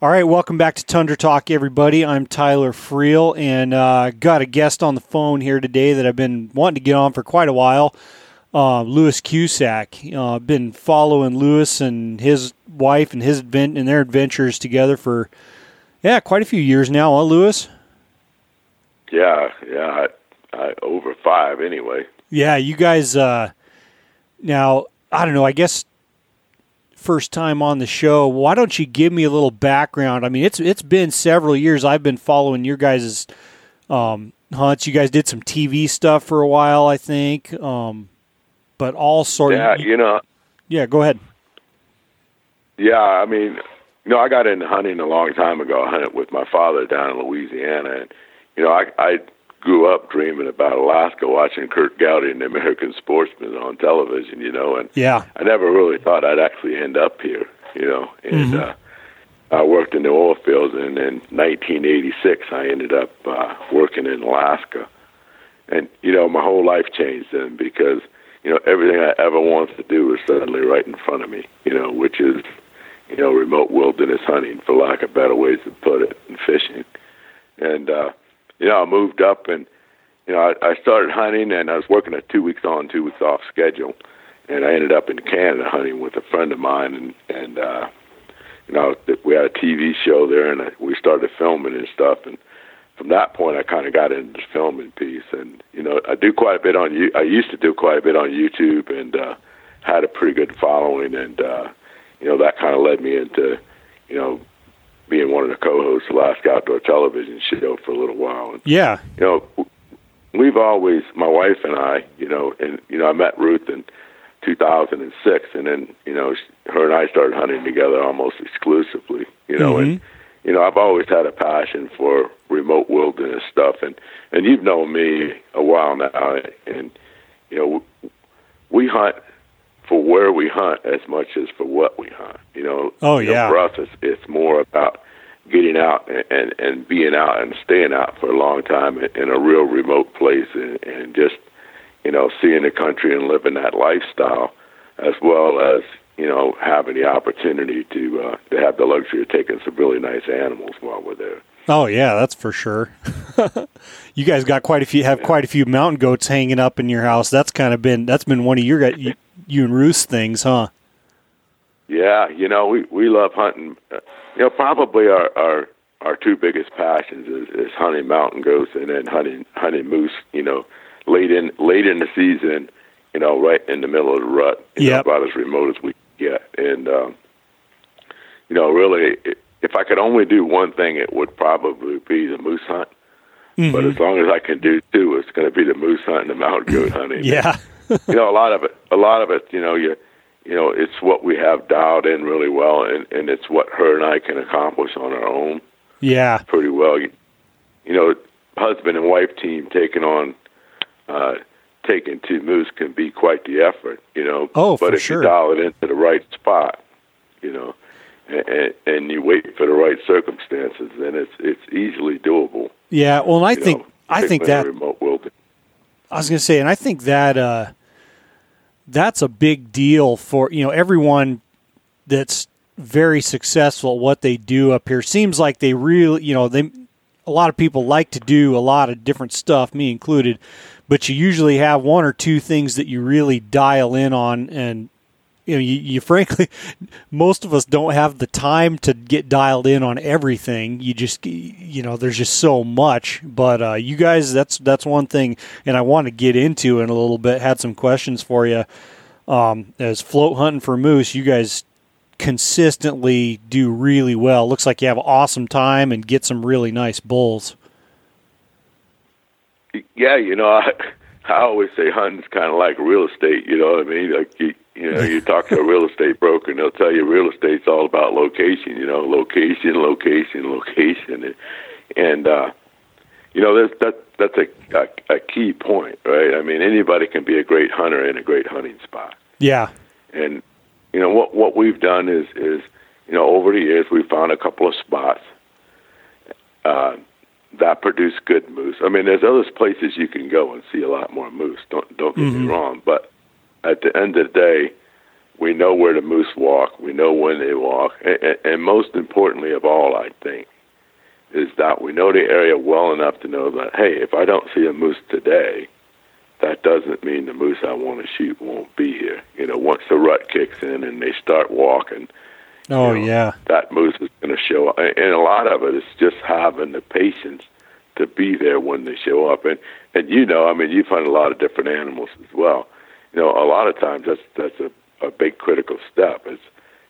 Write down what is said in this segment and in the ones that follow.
All right, welcome back to Tundra Talk, everybody. I'm Tyler Freel, and uh, got a guest on the phone here today that I've been wanting to get on for quite a while. Uh, Lewis Cusack. Uh, I've been following Lewis and his wife and his advent and their adventures together for yeah, quite a few years now, huh, Lewis? Yeah, yeah, I, I, over five anyway. Yeah, you guys. Uh, now I don't know. I guess first time on the show. Why don't you give me a little background? I mean, it's it's been several years. I've been following your guys' um, hunts. You guys did some TV stuff for a while, I think. Um, but all sort yeah, of you know. Yeah, go ahead. Yeah, I mean, you know, I got into hunting a long time ago. I hunted with my father down in Louisiana, and you know, I I grew up dreaming about Alaska, watching Curt Gowdy and the American Sportsman on television. You know, and yeah, I never really thought I'd actually end up here. You know, and Mhm. uh, I worked in the oil fields, and in 1986, I ended up uh, working in Alaska. And you know, my whole life changed then because you know everything I ever wanted to do was suddenly right in front of me. You know, which is you know remote wilderness hunting, for lack of better ways to put it, and fishing. And uh, you know, I moved up and you know I, I started hunting, and I was working a two weeks on, two weeks off schedule. And I ended up in Canada hunting with a friend of mine, and and uh, you know we had a TV show there, and we started filming and stuff. And from that point, I kind of got into the filming piece, and you know I do quite a bit on you. I used to do quite a bit on YouTube, and uh, had a pretty good following, and uh, you know that kind of led me into you know being one of the co-hosts of Alaska Outdoor Television show for a little while. And, Yeah. you know, we've always, my wife and I, you know, and you know, I met Ruth in 2006, and then you know, her and I started hunting together almost exclusively. You know, and mm-hmm. you know, I've always had a passion for remote wilderness stuff, and and you've known me a while now, and you know, we hunt for where we hunt as much as for what we hunt. You know, Oh, you know, yeah. for us, it's, it's more about getting out and, and and being out and staying out for a long time in, in a real remote place and, and just you know seeing the country and living that lifestyle, as well as you know having the opportunity to uh, to have the luxury of taking some really nice animals while we're there. Oh yeah, that's for sure. you guys got quite a few have quite a few mountain goats hanging up in your house. That's kind of been that's been one of your you, and Ruth's things, huh? Yeah, you know, we we love hunting. You know, probably our our our two biggest passions is, is hunting mountain goats and then hunting hunting moose. You know, late in late in the season, you know, right in the middle of the rut, you know, about as remote as we get. And um, you know, really, if I could only do one thing, it would probably be the moose hunt. But Mhm. as long as I can do two, it's going to be the moose hunt and the mountain goat hunting Yeah. you know, a lot of it, a lot of it, you know, you, you know, it's what we have dialed in really well, and and it's what her and I can accomplish on our own Yeah. pretty well. You, you know, husband and wife team taking on, uh, taking two moose can be quite the effort, you know. Oh, but for if sure. you dial it into the right spot, you know, and, and you wait for the right circumstances, then it's it's easily doable. Yeah. Well, I you think know, I think that remote. I was going to say, and I think that uh, that's a big deal for you know everyone that's very successful at what they do up here. Seems like they really, you know, they a lot of people like to do a lot of different stuff, me included. But you usually have one or two things that you really dial in on, and you know, you, you frankly, most of us don't have the time to get dialed in on everything. You just, you know, there's just so much. But uh, you guys, that's that's one thing, and I want to get into in a little bit. Had some questions for you. Um, as float hunting for moose, you guys consistently do really well. Looks like you have awesome time and get some really nice bulls. Yeah, you know, I I always say hunting's kind of like real estate. You know what I mean? Like you, you know, you talk to a real estate broker, and they'll tell you real estate's all about location. You know, location, location, location, and, and uh, you know, that's that that's a, a a key point, right? I mean, anybody can be a great hunter in a great hunting spot. Yeah, And you know what what we've done is is you know over the years we've found a couple of spots uh, that produce good moose. I mean, there's other places you can go and see a lot more moose. Don't don't get me Mhm. wrong, but at the end of the day, we know where the moose walk, we know when they walk, and, and most importantly of all, I think, is that we know the area well enough to know that hey, if I don't see a moose today, that doesn't mean the moose I want to shoot won't be here. You know, once the rut kicks in and they start walking, oh you know, yeah, that moose is going to show up. And a lot of it is just having the patience to be there when they show up. And and you know, I mean, you find a lot of different animals as well. You know, a lot of times that's that's a a big critical step. It's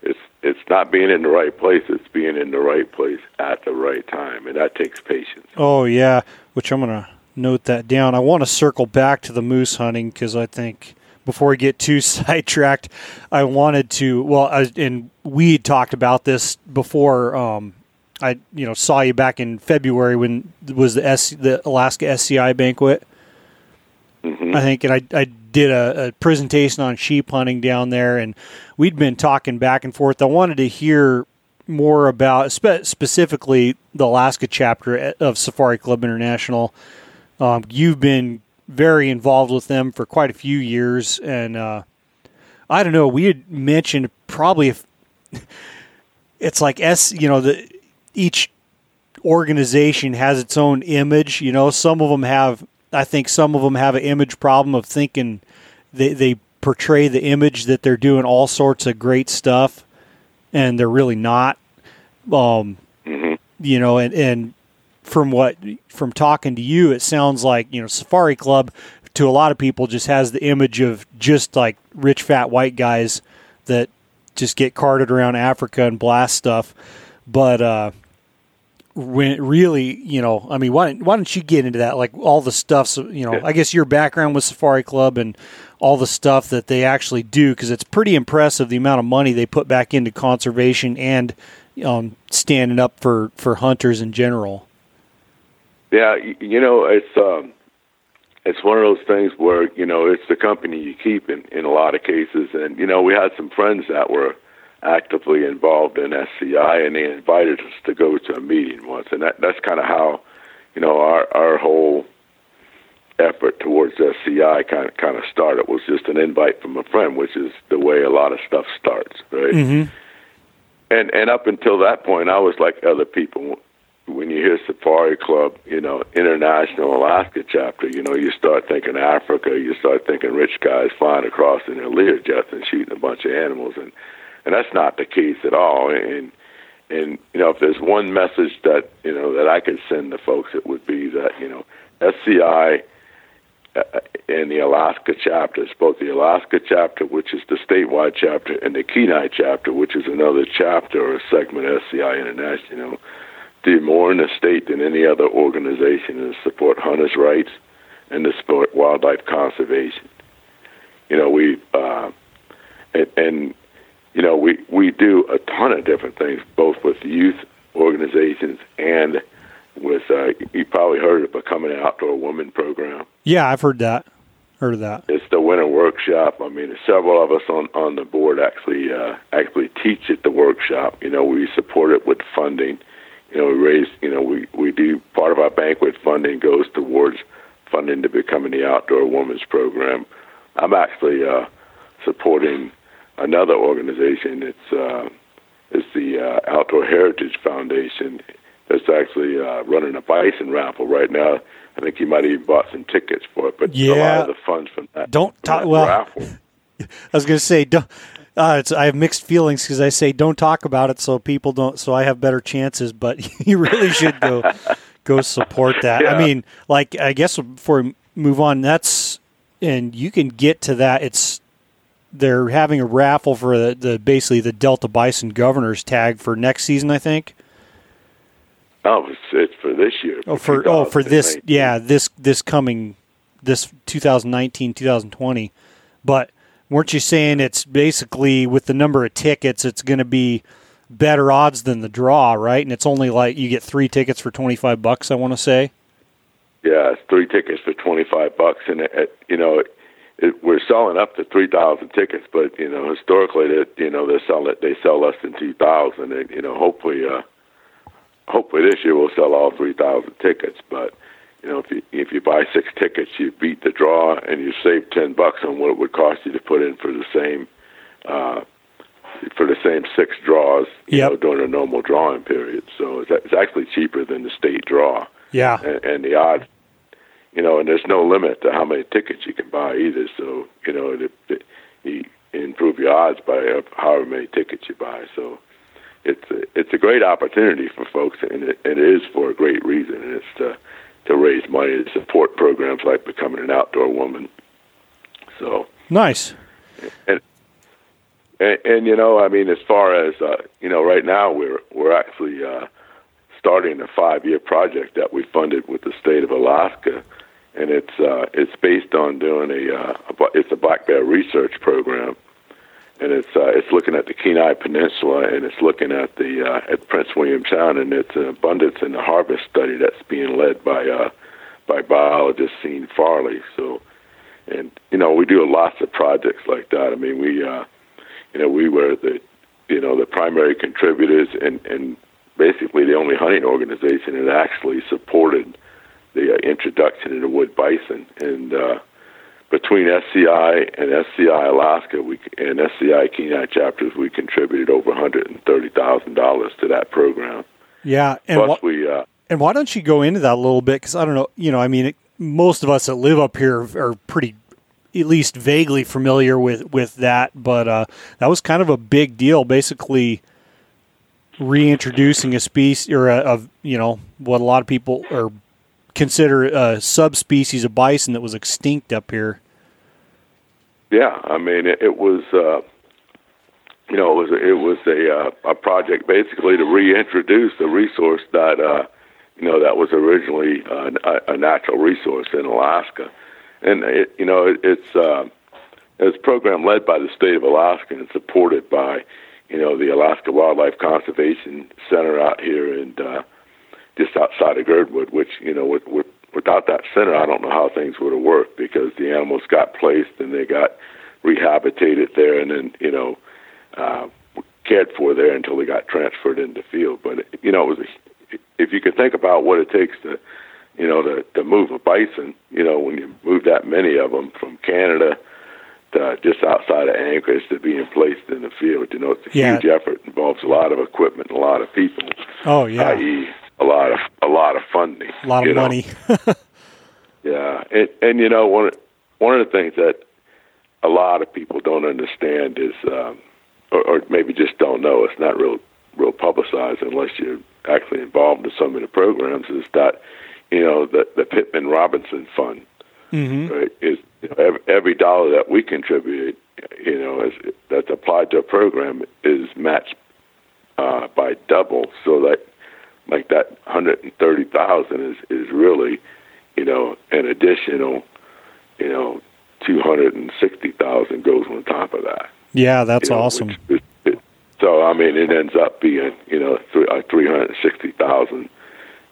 it's it's not being in the right place. It's being in the right place at the right time, and that takes patience. Oh yeah, which I'm gonna note that down. I want to circle back to the moose hunting because I think before we get too sidetracked, I wanted to. Well, I, and we had talked about this before. Um, I you know saw you back in February when was the S, the Alaska SCI banquet. Mm-hmm. I think, and I, I did a, a, presentation on sheep hunting down there, and we'd been talking back and forth. I wanted to hear more about spe- specifically the Alaska chapter of Safari Club International. Um, you've been very involved with them for quite a few years, and uh, I don't know. We had mentioned probably if it's like S, you know, the each organization has its own image. You know, some of them have I think some of them have an image problem of thinking they they portray the image that they're doing all sorts of great stuff, and they're really not. Um, mm-hmm. You know, and and from what from talking to you, it sounds like you know Safari Club to a lot of people just has the image of just like rich fat white guys that just get carted around Africa and blast stuff, but. uh when really, you know, I mean, why why don't you get into that? Like all the stuff, so, you know, yeah. I guess your background with Safari Club and all the stuff that they actually do, because it's pretty impressive the amount of money they put back into conservation and um, standing up for for hunters in general. Yeah, you know, it's um, it's one of those things where you know it's the company you keep in in a lot of cases, and you know, we had some friends that were actively involved in SCI, and they invited us to go to a meeting once, and that that's kind of how, you know, our our whole effort towards SCI kind of kind of started. It was just an invite from a friend, which is the way a lot of stuff starts, right? Mm-hmm. And and up until that point, I was like other people. When you hear Safari Club, you know, International Alaska chapter, you know, you start thinking Africa, you start thinking rich guys flying across in their Learjets and shooting a bunch of animals, and and that's not the case at all. And and you know, if there's one message that you know that I could send to folks, it would be that you know, SCI uh, and the Alaska chapters, both the Alaska chapter, which is the statewide chapter, and the Kenai chapter, which is another chapter or segment of SCI International, do more in the state than any other organization to support hunters' rights and to support wildlife conservation. You know, we uh, and, and you know, we, we do a ton of different things, both with youth organizations and with, uh, you probably heard of Becoming an Outdoor Woman program. Yeah, I've heard that. Heard of that. It's the winter workshop. I mean, several of us on, on the board actually uh, actually teach at the workshop. You know, we support it with funding. You know, we raise. You know, we we do part of our banquet funding goes towards funding to becoming the Outdoor Women's program. I'm actually uh, supporting another organization. It's uh, it's the uh, Outdoor Heritage Foundation that's actually uh, running a bison raffle right now. I think you might even bought some tickets for it, but yeah. a lot of the funds from that don't talk well. Raffle. I was going to say don't. Uh, I have mixed feelings because I say don't talk about it so people don't, so I have better chances. But you really should go go support that. Yeah. I mean, like I guess before we move on, that's and you can get to that. It's they're having a raffle for the, the basically the Delta Bison Governor's tag for next season, I think. Oh, it's, it's for this year. For oh, for oh for this yeah this this coming this 2019 2020, but weren't you saying it's basically with the number of tickets it's going to be better odds than the draw, right? And it's only like you get three tickets for 25 bucks, I want to say. Yeah, three tickets for 25 bucks and it, it, you know it, we're selling up to three thousand tickets, but you know historically, that you know they sell it, they sell less than two thousand, and you know hopefully, uh, hopefully this year we'll sell all three thousand tickets. But you know if you if you buy six tickets, you beat the draw, and you save ten bucks on what it would cost you to put in for the same uh, for the same six draws, you Yep. know, during a normal drawing period. So it's, it's actually cheaper than the state draw, Yeah. and, and the odds, you know, and there's no limit to how many tickets you can buy either. So you know, it, it, you improve your odds by however many tickets you buy. So it's a, it's a great opportunity for folks, and it, it is for a great reason, and it's to to raise money to support programs like becoming an outdoor woman. So Nice. and, and you know, I mean, as far as uh, you know, right now we're we're actually uh, starting a five-year project that we funded with the state of Alaska, and it's uh, it's based on doing a, uh, a it's a black bear research program, and it's uh, it's looking at the Kenai Peninsula and it's looking at the uh, at Prince William Sound, and it's an abundance and the harvest study that's being led by uh, by biologist Sean Farley. So, and you know, we do lots of projects like that. I mean, we uh, you know we were the you know the primary contributors and and basically the only hunting organization that actually supported the uh, introduction of the wood bison and. Uh, between SCI and SCI Alaska, we and SCI Kenai chapters, we contributed over one hundred and thirty thousand dollars to that program. Yeah. And Plus, wh- we uh, and why don't you go into that a little bit? Because I don't know. You know, I mean, it, most of us that live up here are pretty, at least vaguely familiar with with that. But uh, that was kind of a big deal. Basically, reintroducing a species or a, of you know what a lot of people are consider a subspecies of bison that was extinct up here. yeah, I mean, it, it was uh, you know it was it was a uh, a project basically to reintroduce a resource that uh, you know that was originally uh, a, a natural resource in Alaska, and it, you know it, it's uh, it's a program led by the state of Alaska and supported by you know the Alaska Wildlife Conservation Center out here and uh, just outside of Girdwood, which you know with, with, without that center, I don't know how things would have worked because the animals got placed and they got rehabilitated there, and then you know uh, cared for there until they got transferred into field. But you know, it was a, if you could think about what it takes to you know to to move a bison, you know, when you move that many of them from Canada. To just outside of Anchorage to being placed in the field, you know, it's a Yeah. huge effort. Involves a lot of equipment, and a lot of people Oh yeah, i.e., a lot of a lot of funding, a lot of know. money. Yeah, and and you know one one of the things that a lot of people don't understand is, um, or, or maybe just don't know, it's not real real publicized unless you're actually involved in some of the programs. Is that you know the the Pittman Robertson Fund hmm right, is you know, every, every dollar that we contribute, you know, is, that's applied to a program is matched uh, by double. So that, like that, hundred and thirty thousand is is really, you know, an additional, you know, two hundred and sixty thousand goes on top of that. Yeah, that's you know, awesome. which it- so I mean, it ends up being you know three three hundred sixty thousand,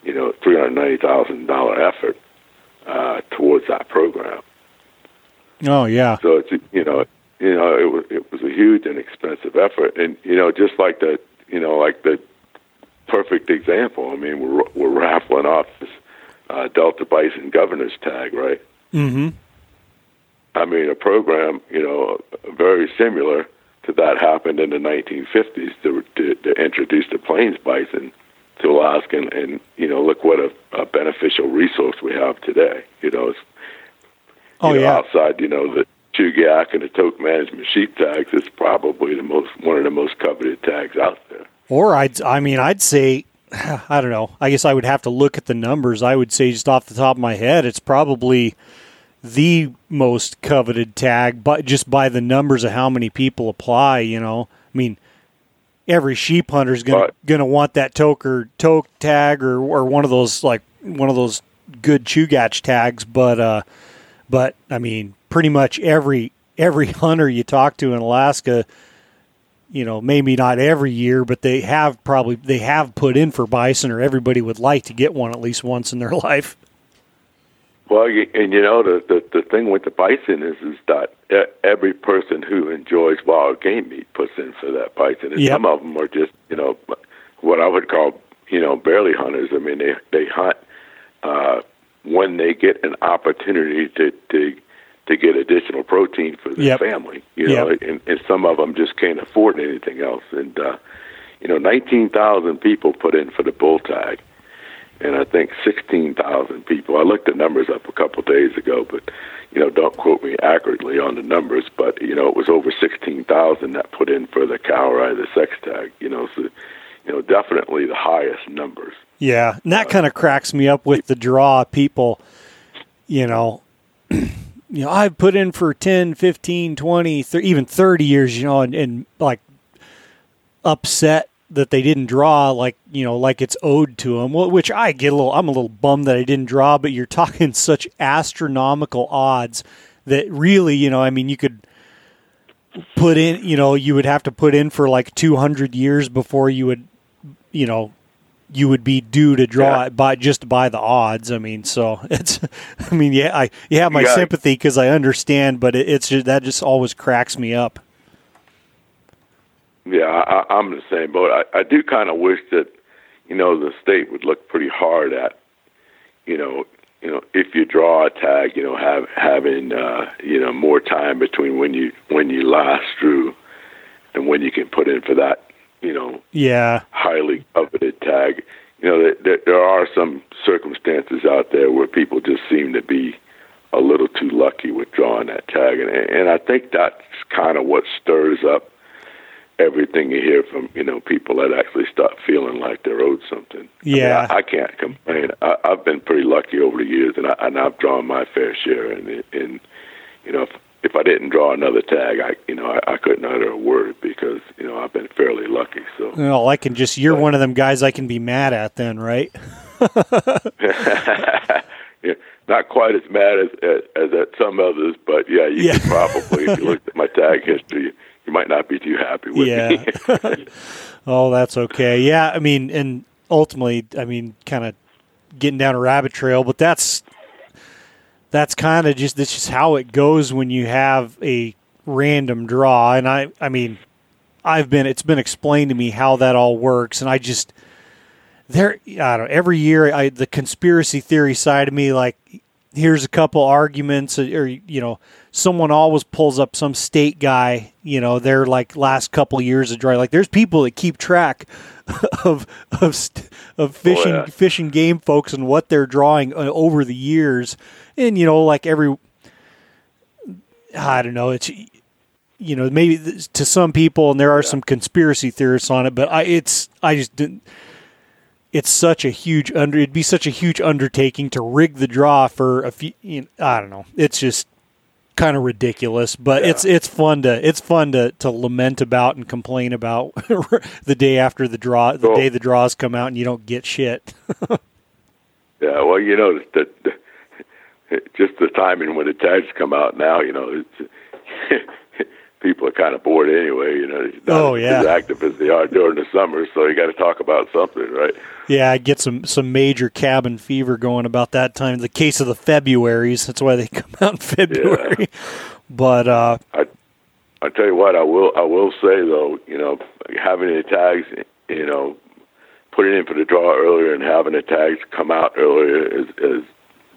you know, three hundred ninety thousand dollar effort uh, towards that program. Oh yeah, So it's you know you know it was it was a huge and expensive effort, and you know just like the you know like the perfect example. I mean we're we're raffling off this uh, Delta Bison governor's tag, right? hmm I mean, a program, you know, very similar to that happened in the 1950s to, to, to introduce the plains bison to Alaska, and, and you know, look what a, a beneficial resource we have today. You know, it's, Oh you know, yeah, outside, you know, the Chugach and the Tok Management sheep tags is probably the most one of the most coveted tags out there. Or I'd, I mean, I'd say, I don't know. I guess I would have to look at the numbers. I would say just off the top of my head, it's probably the most coveted tag, but just by the numbers of how many people apply. You know, I mean, every sheep hunter is gonna Right. gonna want that Tok or Tok tag or or one of those like one of those good chugach tags. But uh, but I mean, pretty much every every hunter you talk to in Alaska you know, maybe not every year, but they have probably they have put in for bison, or everybody would like to get one at least once in their life. Well, you, and you know the, the the thing with the bison is is that every person who enjoys wild game meat puts in for that bison, and Yep. some of them are just you know what I would call you know barely hunters. I mean they they hunt uh, when they get an opportunity to to to get additional protein for their Yep. family. You know, Yep. and, and some of them just can't afford anything else. And uh, you know, nineteen thousand people put in for the bull tag, and I think sixteen thousand people. I looked the numbers up a couple of days ago, but you know, don't quote me accurately on the numbers. But you know, it was over sixteen thousand that put in for the cow or the sex tag. You know, so you know, definitely the highest numbers. Yeah, and that kind of cracks me up with the draw people, you know, you know, I've put in for 10, 15, 20, thir- even 30 years, you know, and, and like upset that they didn't draw like, you know, like it's owed to them, which I get a little, I'm a little bummed that I didn't draw, but you're talking such astronomical odds that really, you know, I mean, you could put in, you know, you would have to put in for like 200 years before you would, you know, you would be due to draw Yeah. it by just by the odds. I mean, so it's, I mean, yeah, I you have my You sympathy because I understand, but it, it's just that just always cracks me up. Yeah, I, I'm in the same boat. I, I do kind of wish that, you know, the state would look pretty hard at, you know, you know, if you draw a tag, you know, have having, uh, you know, more time between when you when you last drew, and when you can put in for that, you know, Yeah, highly coveted tag. You know, there, there, there are some circumstances out there where people just seem to be a little too lucky with drawing that tag, and and I think that's kind of what stirs up everything you hear from you know people that actually start feeling like they're owed something. I mean, Yeah. I, I can't complain. I, I've been pretty lucky over the years, and I and I've drawn my fair share. And and you know, if if I didn't draw another tag, I you know I, I couldn't utter a word because you know I've been fairly lucky. So. well, I can just you're one of them guys I can be mad at then, right? yeah, not quite as mad as, as as at some others, but yeah, you Yeah. could probably if you looked at my tag history, you might not be too happy with Yeah. me. Oh, that's okay. Yeah, I mean, and ultimately, I mean, kind of getting down a rabbit trail, but that's that's kind of just this is how it goes when you have a random draw. And I, I mean, I've been it's been explained to me how that all works, and I just there, I don't. Every year, I the conspiracy theory side of me, like here's a couple arguments, or you know, someone always pulls up some state guy, you know, their like last couple years of dry. Like there's people that keep track of of of fishing yeah. fishing game folks and what they're drawing uh, over the years, and you know, like every I don't know, it's you know maybe to some people, and there are some conspiracy theorists on it, but I it's I just didn't. It's such a huge under. It'd be such a huge undertaking to rig the draw for a few. You know, I don't know. It's just kind of ridiculous, but it's it's fun to it's fun to to lament about and complain about the day after the draw, the Cool. day the draws come out, and you don't get shit. Yeah, well, you know that that- just the timing when the tags come out now, you know, it's, people are kind of bored anyway. You know, Oh, as active as they are during the summer, so you got to talk about something, right? Yeah, I get some some major cabin fever going about that time. The case of the Februarys. That's why they come out in February. But uh, I I tell you what, I will I will say though, you know, having the tags, you know, putting in for the draw earlier and having the tags come out earlier is has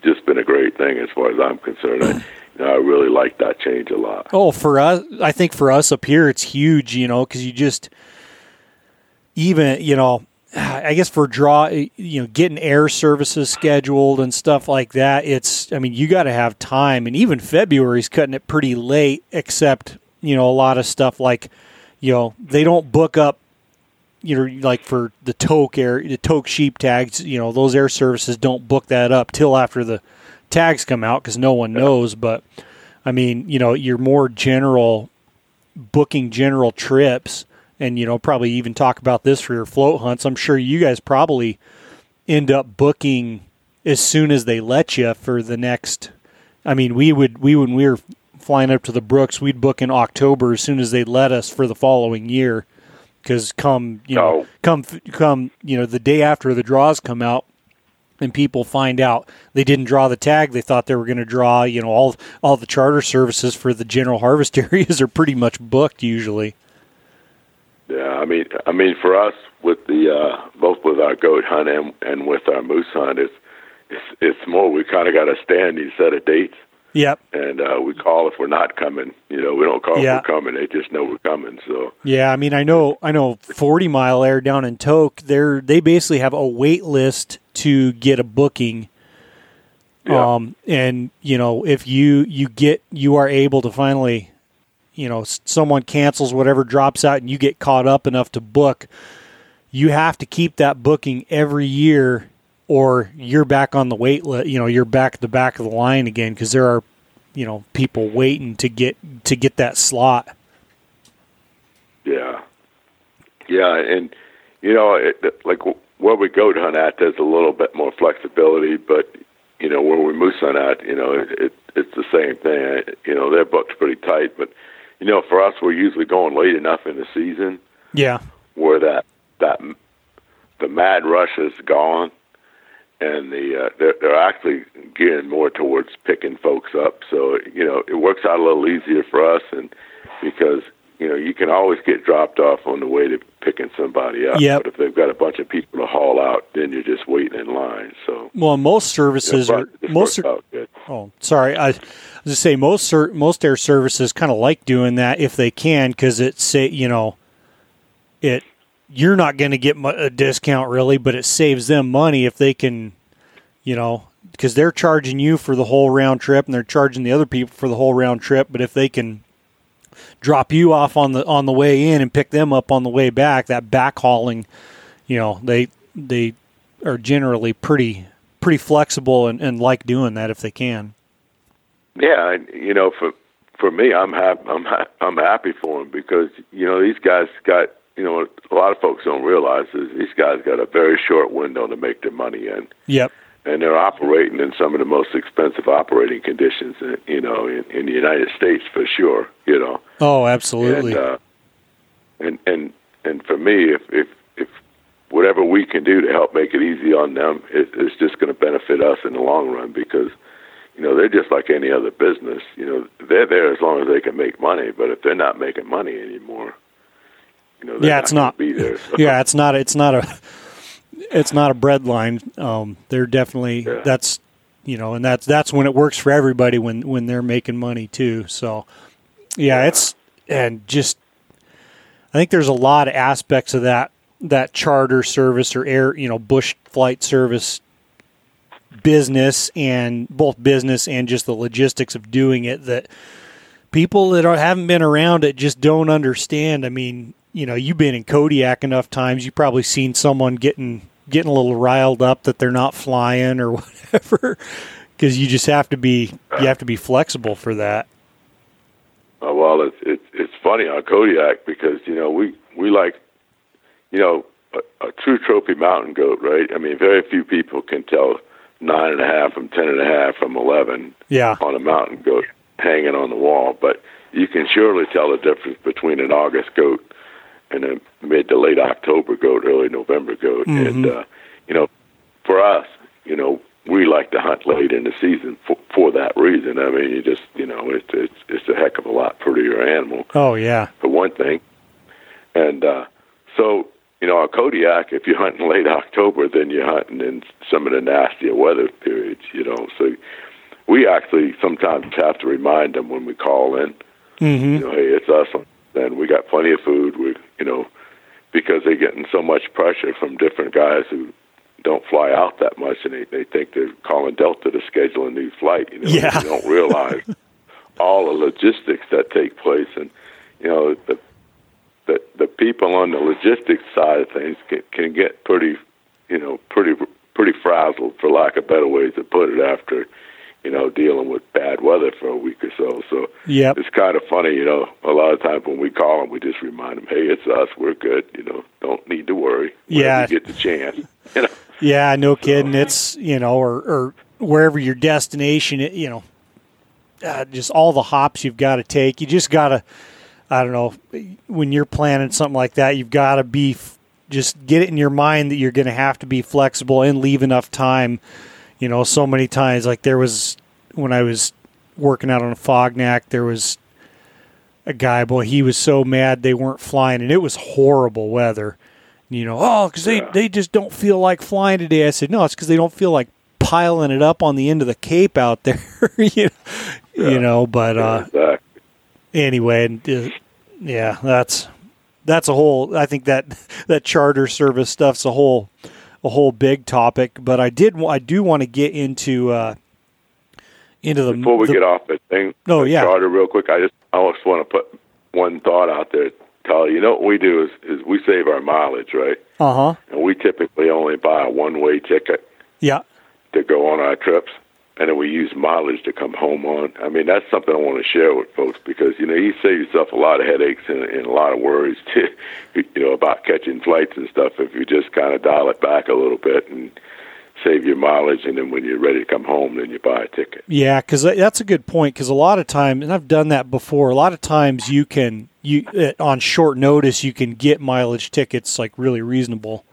just been a great thing as far as I'm concerned. I, you know, I really like that change a lot. Oh, for us, I think for us up here, it's huge, you know, because you just even, you know, I guess for draw, you know, getting air services scheduled and stuff like that, it's, I mean, you got to have time. And even February's cutting it pretty late, except, you know, a lot of stuff like, you know, they don't book up, you know, like for the Tok air, the Tok sheep tags, you know, those air services don't book that up till after the tags come out because no one knows. But, I mean, you know, your more general booking general trips and you know probably even talk about this for your float hunts i'm sure you guys probably end up booking as soon as they let you for the next i mean we would we when we were flying up to the brooks we'd book in october as soon as they'd let us for the following year because come you know Oh. come come you know the day after the draws come out and people find out they didn't draw the tag they thought they were going to draw you know all all the charter services for the general harvest areas are pretty much booked usually Yeah, I mean, I mean, for us with the uh, both with our goat hunt and and with our moose hunt, it's it's it's more we kind of got a standing set of dates. Yep. And uh, we call if we're not coming. You know, we don't call Yeah. if we're coming. They just know we're coming. So Yeah, I mean, I know, I know, Forty Mile Air down in Tok, they're they basically have a wait list to get a booking. Yeah. Um, and you know, if you you get you are able to finally, you know, someone cancels whatever drops out, and you get caught up enough to book, you have to keep that booking every year, or you're back on the wait list. You know, you're back at the back of the line again because there are, you know, people waiting to get to get that slot. Yeah, yeah, and you know, it, like where we goat hunt at, there's a little bit more flexibility, but you know, where we moose hunt at, you know, it, it it's the same thing. You know, they're booked pretty tight, but you know, for us, we're usually going late enough in the season Yeah. where that that the mad rush is gone, and the uh, they're they're actually gearing more towards picking folks up. So you know it works out a little easier for us, and because you know you can always get dropped off on the way to picking somebody up. Yep. But if they've got a bunch of people to haul out, then you're just waiting in line. So Well, most services yeah, are most. Oh, sorry. I was to say most most air services kind of like doing that if they can because it say you know it you're not going to get a discount really, but it saves them money if they can, you know, because they're charging you for the whole round trip and they're charging the other people for the whole round trip. But if they can drop you off on the on the way in and pick them up on the way back, that backhauling, you know, they they are generally pretty pretty flexible and, and like doing that if they can. Yeah, you know, for for me, I'm happy. I'm ha- I'm happy for them because you know these guys got you know a lot of folks don't realize is these guys got a very short window to make their money in, Yep. and they're operating in some of the most expensive operating conditions, in, you know, in, in the United States for sure. You know, Oh, absolutely. and uh, and and and for me, if if if whatever we can do to help make it easy on them, it, it's just going to benefit us in the long run because you know they're just like any other business. You know, they're there as long as they can make money, but if they're not making money anymore, you know, yeah, it's not. be there. So, yeah, it's not. It's not a. It's not a bread line. Um, they're definitely Yeah. that's you know, and that's that's when it works for everybody when when they're making money too. So, yeah, it's and just I think there's a lot of aspects of that that charter service or air you know bush flight service business and both business and just the logistics of doing it that people that are, haven't been around it just don't understand. I mean, you know, you've been in Kodiak enough times, you've probably seen someone getting getting a little riled up that they're not flying or whatever because you just have to be you have to be flexible for that. Uh, well, it's it's it's funny on Kodiak because you know we we like, you know, a, a true trophy mountain goat, right? I mean, very few people can tell nine and a half from ten and a half from eleven Yeah. on a mountain goat hanging on the wall, but you can surely tell the difference between an August goat and a mid to late October goat, early November goat, and uh, you know, for us, you know, we like to hunt late in the season for for that reason. I mean, you just you know, it's it's it's a heck of a lot prettier animal Oh yeah. for one thing. And uh, so, you know, a Kodiak, if you're hunting late October, then you're hunting in some of the nastier weather periods, you know. So we actually sometimes have to remind them when we call in, hmm you know, hey, it's us. Then we got plenty of food. We, you know, because they're getting so much pressure from different guys who don't fly out that much, and they they think they're calling Delta to schedule a new flight. You know, Yeah. they don't realize all the logistics that take place, and you know the the the people on the logistics side of things can, can get pretty, you know, pretty pretty frazzled, for lack of better ways to put it, after you know dealing with bad weather for a week or so. So Yep. it's kind of funny, you know. A lot of times when we call them, we just remind them, "Hey, it's us. We're good. You know, don't need to worry. Yeah. you get the chance. You know, Yeah, no kidding. It's you know, or or wherever your destination, it, you know, uh, just all the hops you've got to take. You just got to, I don't know, when you're planning something like that, you've got to be f- just get it in your mind that you're going to have to be flexible and leave enough time. You know, so many times, like there was when I was working out on Afognak, there was a guy, boy, he was so mad they weren't flying, and it was horrible weather. You know, oh, because they, they just don't feel like flying today. I said, no, it's because they don't feel like piling it up on the end of the cape out there, you, know, Yeah. you know. But uh, Exactly. anyway, and, uh, yeah, that's that's a whole. I think that that charter service stuff's a whole a whole big topic. But I did I do want to get into uh, into the Before we the- get off the thing, Oh, yeah. charter real quick. I just I just want to put one thought out there. Tell you know what we do is is we save our mileage, right? uh huh And we typically only buy a one way ticket yeah to go on our trips, and then we use mileage to come home on. I mean, that's something I want to share with folks because you know you save yourself a lot of headaches and, and a lot of worries, too, you know, about catching flights and stuff if you just kind of dial it back a little bit and save your mileage, and then when you're ready to come home, then you buy a ticket. Yeah, because that's a good point. Because a lot of times, and I've done that before. A lot of times, you can you uh, on short notice you can get mileage tickets like really reasonable.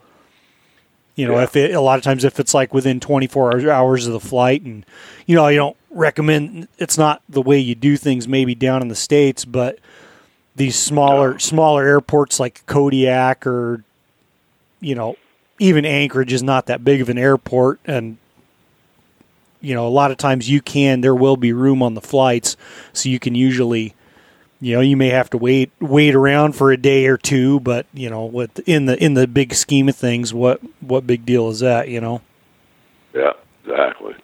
You know, Yeah. if it a lot of times if it's like within 24 hours- hours of the flight, and you know you don't recommend. It's not the way you do things maybe down in the states, but these smaller No. smaller airports like Kodiak or you know even Anchorage is not that big of an airport, and you know, a lot of times you can, there will be room on the flights. So you can usually, you know, you may have to wait, wait around for a day or two, but you know, with in the, in the big scheme of things, what, what big deal is that, you know? Yeah, exactly.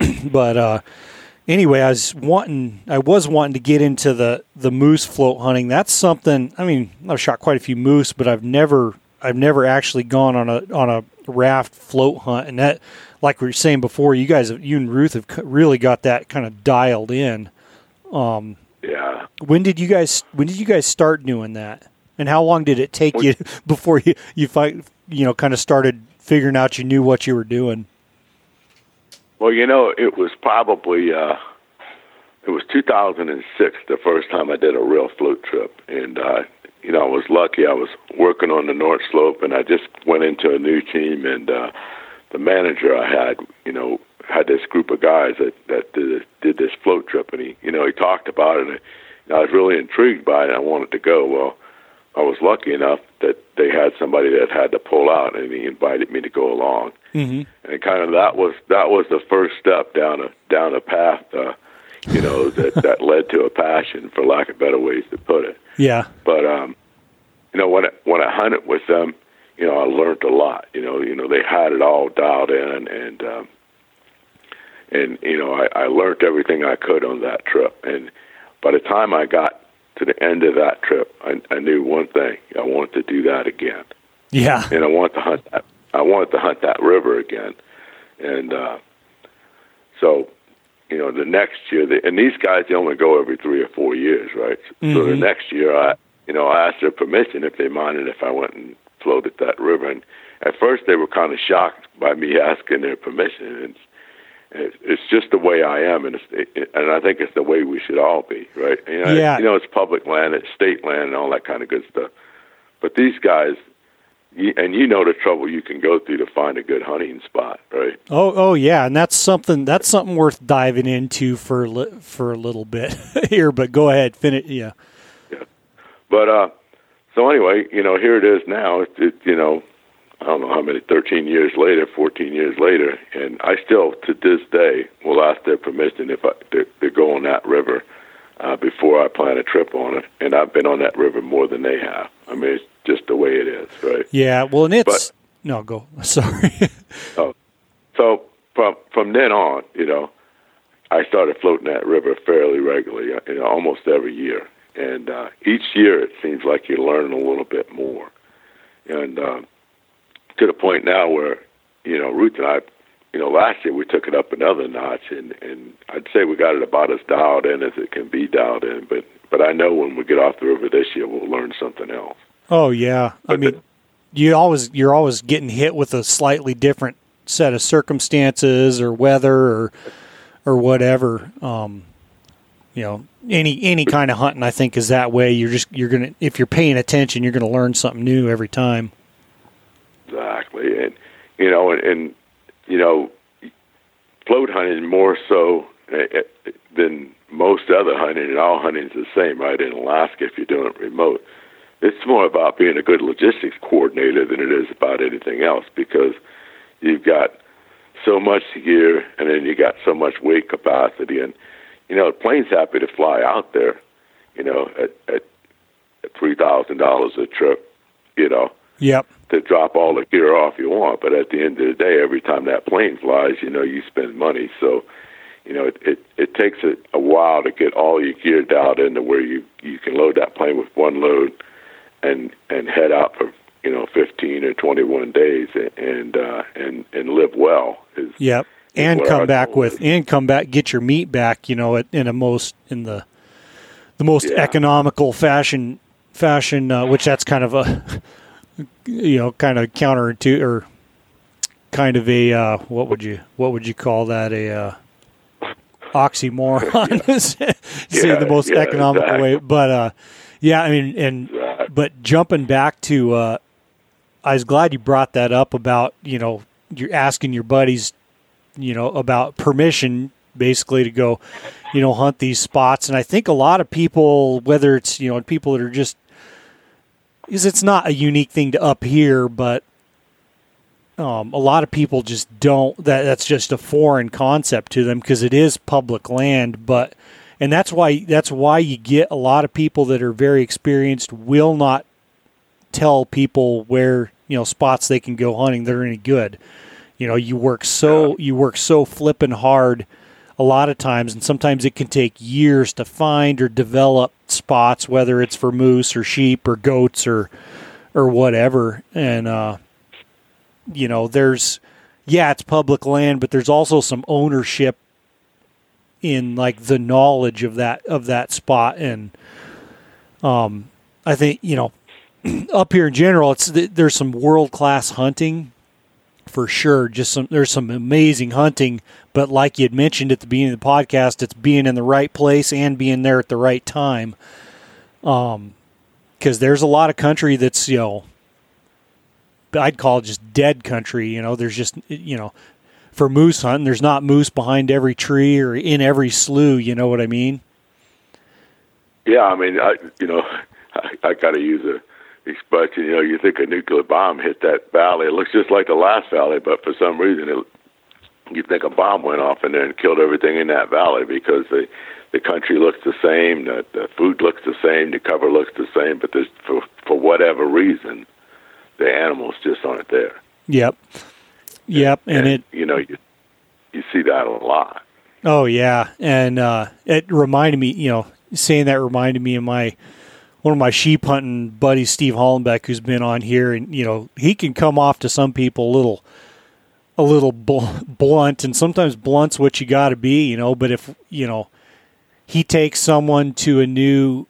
But, uh, anyway, I was wanting, I was wanting to get into the, the moose float hunting. That's something, I mean, I've shot quite a few moose, but I've never, I've never actually gone on a, on a raft float hunt. And that, like we were saying before, you guys, you and Ruth have really got that kind of dialed in. Yeah. When did you guys when did you guys start doing that? And how long did it take you before you you find you know kind of started figuring out you knew what you were doing? Well, you know, it was probably uh, it was 2006 the first time I did a real float trip, and uh, you know I was lucky. I was working on the North Slope, and I just went into a new team, and uh, the manager I had, you know, had this group of guys that that did, did this float trip, and he, you know, he talked about it, and I was really intrigued by it. and I wanted to go. Well, I was lucky enough that they had somebody that had to pull out, and he invited me to go along Mm-hmm. and kind of that was that was the first step down a down a path, uh, you know, that that led to a passion, for lack of better ways to put it. Yeah. But um, you know, when I, when I hunted with them, you know, I learned a lot. You know, you know, they had it all dialed in, and um, and you know, I, I learned everything I could on that trip. And by the time I got to the end of that trip, I, I knew one thing: I wanted to do that again Yeah. and I want to hunt that. I wanted to hunt that river again, and uh, so you know the next year. They, and these guys they only go every three or four years, right? So the Mhm. next year, I you know I asked their permission if they minded if I went and floated that river. And at first they were kind of shocked by me asking their permission. And it's, just the way I am, and it's, it, and I think it's the way we should all be, right? You know, Yeah. you know, it's public land, it's state land, and all that kind of good stuff. But these guys, you, and you know the trouble you can go through to find a good hunting spot, right? Oh, oh yeah, and that's something that's something worth diving into for a li- for a little bit here. But go ahead, finish. Yeah. But uh, so anyway, you know, here it is now. It, it, you know, I don't know how many, 13 years later, 14 years later, and I still, to this day, will ask their permission if I to, to go on that river uh, before I plan a trip on it. And I've been on that river more than they have. I mean, it's just the way it is, right? Yeah. Well, and it's But- no go. Sorry. So from from then on, you know, I started floating that river fairly regularly, uh, you know, almost every year. And uh, each year, it seems like you're learning a little bit more. And uh, to the point now where, you know, Ruth and I, you know, last year we took it up another notch, and and I'd say we got it about as dialed in as it can be dialed in. But but I know when we get off the river this year, we'll learn something else. oh yeah. I mean, the- you always you're always getting hit with a slightly different set of circumstances or weather or or whatever. Um, you know, any any kind of hunting, I think, is that way. You're just you're gonna if you're paying attention, you're gonna learn something new every time. Exactly, and you know, and, and you know, float hunting more so uh, uh, than most other hunting, and all hunting is the same, right? In Alaska, if you're doing it remote, it's more about being a good logistics coordinator than it is about anything else because you've got so much gear, and then you got so much weight capacity, and you know, the plane's happy to fly out there, you know, at, at three thousand dollars a trip, you know. Yep. To drop all the gear off you want, but at the end of the day, every time that plane flies, you know, you spend money. So, you know, it it, it takes a, a while to get all your gear dialed into where you you can load that plane with one load, and and head out for you know 15 or 21 days and and uh, and, and live well. Is, yep. And come back with and come back get your meat back. You know, in a most in the the most yeah. economical fashion fashion, uh, which that's kind of a you know kind of counter to or kind of a uh, what would you what would you call that a uh, oxymoron say yeah, the most yeah, economical exactly. way but uh yeah i mean and exactly. but jumping back to uh I was glad you brought that up about you know you're asking your buddies, you know, about permission basically to go, you know, hunt these spots. And I think a lot of people, whether it's you know people that are just, is it's not a unique thing to up here, but um, a lot of people just don't. That that's just a foreign concept to them because it is public land, but. And that's why that's why you get a lot of people that are very experienced will not tell people where you know spots they can go hunting that are any good. You know, you work so you work so flipping hard a lot of times, and sometimes it can take years to find or develop spots, whether it's for moose or sheep or goats or or whatever. And uh, you know, there's yeah, it's public land, but there's also some ownership in like the knowledge of that of that spot and um I think you know up here in general, it's there's some world class hunting for sure. Just some there's some amazing hunting, but like you had mentioned at the beginning of the podcast, it's being in the right place and being there at the right time. Um, because there's a lot of country that's you know, I'd call it just dead country. You know, there's just you know, for moose hunting, there's not moose behind every tree or in every slough. You know what I mean? Yeah, I mean, I you know, I, I got to use a expression. You know, you think a nuclear bomb hit that valley. It looks just like the last valley, but for some reason, it, you think a bomb went off in there and killed everything in that valley because the the country looks the same, the, the food looks the same, the cover looks the same, but there's for for whatever reason, the animals just aren't there. Yep. Yep, and, and, and it you know you you see that a lot. Oh yeah, and uh, it reminded me, you know, saying that reminded me of my one of my sheep hunting buddies, Steve Hollenbeck, who's been on here, and you know he can come off to some people a little, a little bl- blunt, and sometimes blunt's what you got to be, you know. But if you know, he takes someone to a new,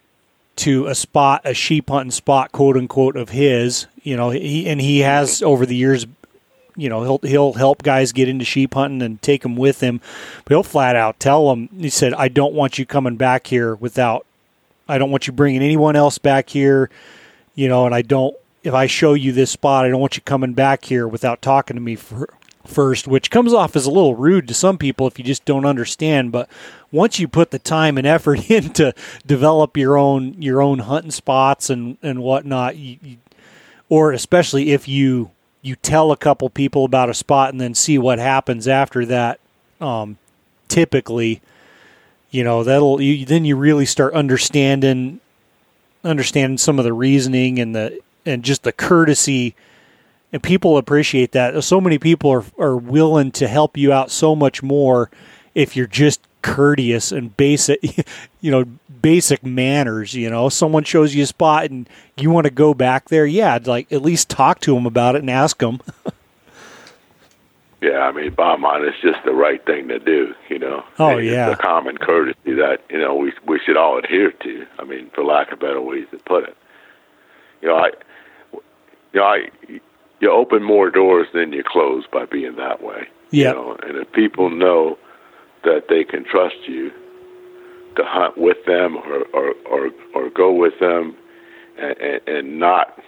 to a spot, a sheep hunting spot, quote unquote, of his, you know, he and he has over the years you know he'll he'll help guys get into sheep hunting and take them with him but he'll flat out tell them he said i don't want you coming back here without I don't want you bringing anyone else back here, you know, and I don't, if I show you this spot, I don't want you coming back here without talking to me for, first, which comes off as a little rude to some people if you just don't understand. But once you put the time and effort in to develop your own your own hunting spots and and whatnot, you, or especially if you you tell a couple people about a spot and then see what happens after that, um, typically you know that'll you, then you really start understanding understanding some of the reasoning and the and just the courtesy. And people appreciate that. So many people are are willing to help you out so much more if you're just courteous and basic you know basic manners you know. Someone shows you a spot and you want to go back there yeah like at least talk to them about it and ask them Yeah, I mean, bottom line, it's just the right thing to do. You know. Oh yeah. the common courtesy that you know we we should all adhere to. I mean, for lack of better ways to put it. You know, I, you know, I, you open more doors than you close by being that way. Yeah. You know, and if people know that they can trust you to hunt with them or or or, or go with them, and, and, and not,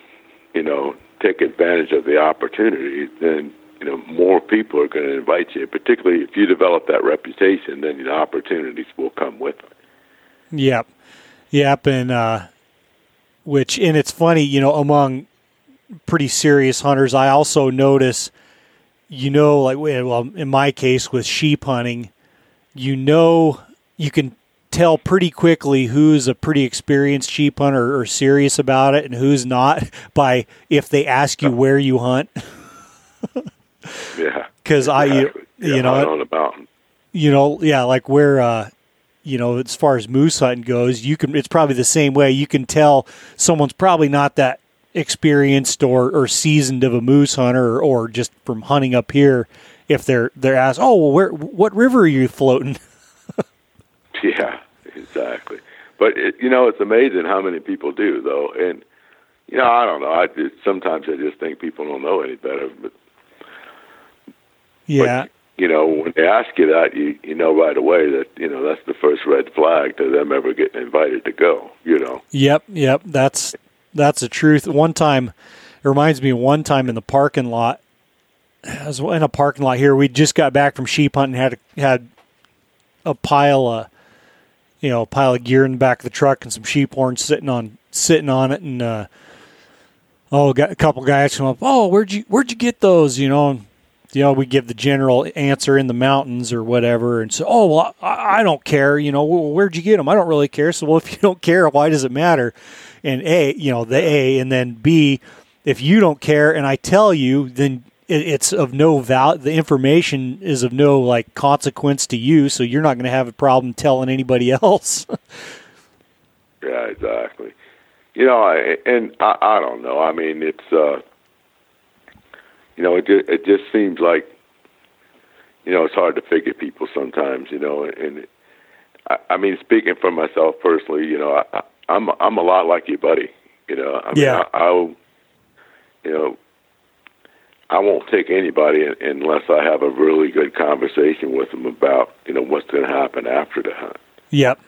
you know, take advantage of the opportunity, then you know more people are going to invite you. Particularly if you develop that reputation, then the opportunities will come with it. Yep, yep, and uh, which and it's funny, you know, among pretty serious hunters, I also notice you know, like well, in my case with sheep hunting, you know, you can tell pretty quickly who's a pretty experienced sheep hunter or serious about it and who's not by if they ask you where you hunt. yeah, because. I, you, yeah, you know, on the mountain. You know, yeah, like where, uh, you know, as far as moose hunting goes, you can. It's probably the same way. You can tell someone's probably not that experienced or, or seasoned of a moose hunter or, or just from hunting up here if they're they're asked, oh well, where what river are you floating? yeah, exactly. But it, you know, it's amazing how many people do though, and you know, I don't know. I just, sometimes I just think people don't know any better. But yeah, but, you know, when they ask you that, you you know right away that you know that's the first red flag to them ever getting invited to go. You know. Yep, yep. That's that's the truth. One time, it reminds me of one time in the parking lot. I was in a parking lot here. We just got back from sheep hunting. Had a, had a pile of, you know, a pile of gear in the back of the truck and some sheep horns sitting on sitting on it. And uh, oh, got a couple guys come up. Oh, where'd you where'd you get those? You know, and, you know, we give the general answer in the mountains or whatever, and so, oh well, I, I don't care. You know, where'd you get them? I don't really care. So, well, if you don't care, why does it matter? and A, you know, the A, and then B, if you don't care and I tell you, then it's of no value. The information is of no like consequence to you, so you're not going to have a problem telling anybody else. yeah, exactly. You know, I, and I, I don't know. I mean, it's uh, you know, it just, it just seems like you know it's hard to figure people sometimes. You know, and I, I mean, speaking for myself personally, you know, I, I'm I'm a lot like you, buddy. You know, I mean, yeah. I, I'll, you know, I won't take anybody unless I have a really good conversation with them about you know what's going to happen after the hunt. Yep.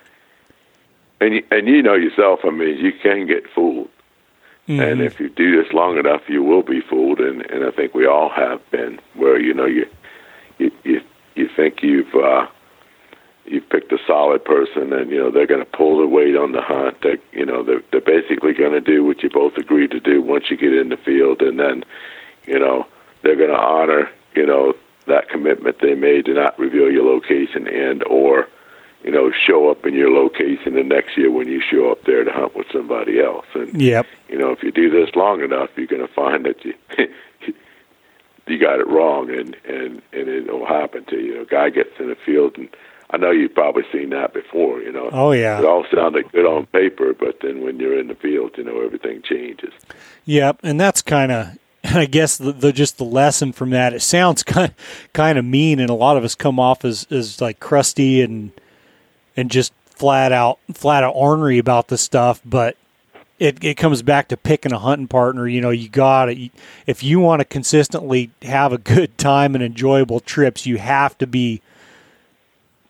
And you, and you know yourself, I mean, you can get fooled, mm-hmm. and if you do this long enough, you will be fooled. And and I think we all have been, where you know you you you, you think you've uh, you've picked a solid person, and you know they're going to pull the weight on the hunt. They, you know, they're they're basically going to do what you both agreed to do once you get in the field, and then, you know, they're going to honor, you know, that commitment they made to not reveal your location and or, you know, show up in your location the next year when you show up there to hunt with somebody else. And yep. you know, if you do this long enough, you're going to find that you. you got it wrong, and and and it'll happen to you. A guy gets in the field and I know you've probably seen that before, you know. Oh yeah. It all sounded good on paper, but then when you're in the field, you know, everything changes. Yep, and that's kind of I guess the, the, just the lesson from that. It sounds kind kind of mean, and a lot of us come off as, as like crusty and and just flat out flat out ornery about the stuff. But it it comes back to picking a hunting partner. You know, you got to if you want to consistently have a good time and enjoyable trips, you have to be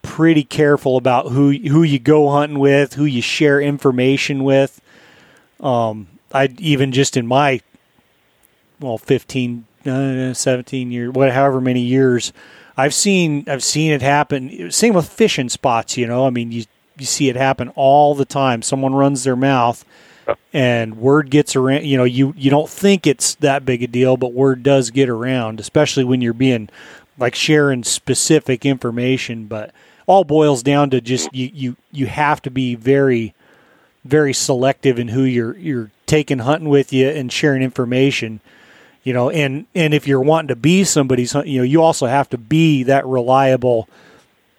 pretty careful about who who you go hunting with, who you share information with. Um, I even just in my well 15 uh, 17 years what however many years I've seen I've seen it happen. Same with fishing spots you know? I mean you you see it happen all the time. Someone runs their mouth and word gets around you know you you don't think it's that big a deal but word does get around especially when you're being like sharing specific information. But all boils down to just you you you have to be very very selective in who you're you're taking hunting with you and sharing information you know and and if you're wanting to be somebody's you know you also have to be that reliable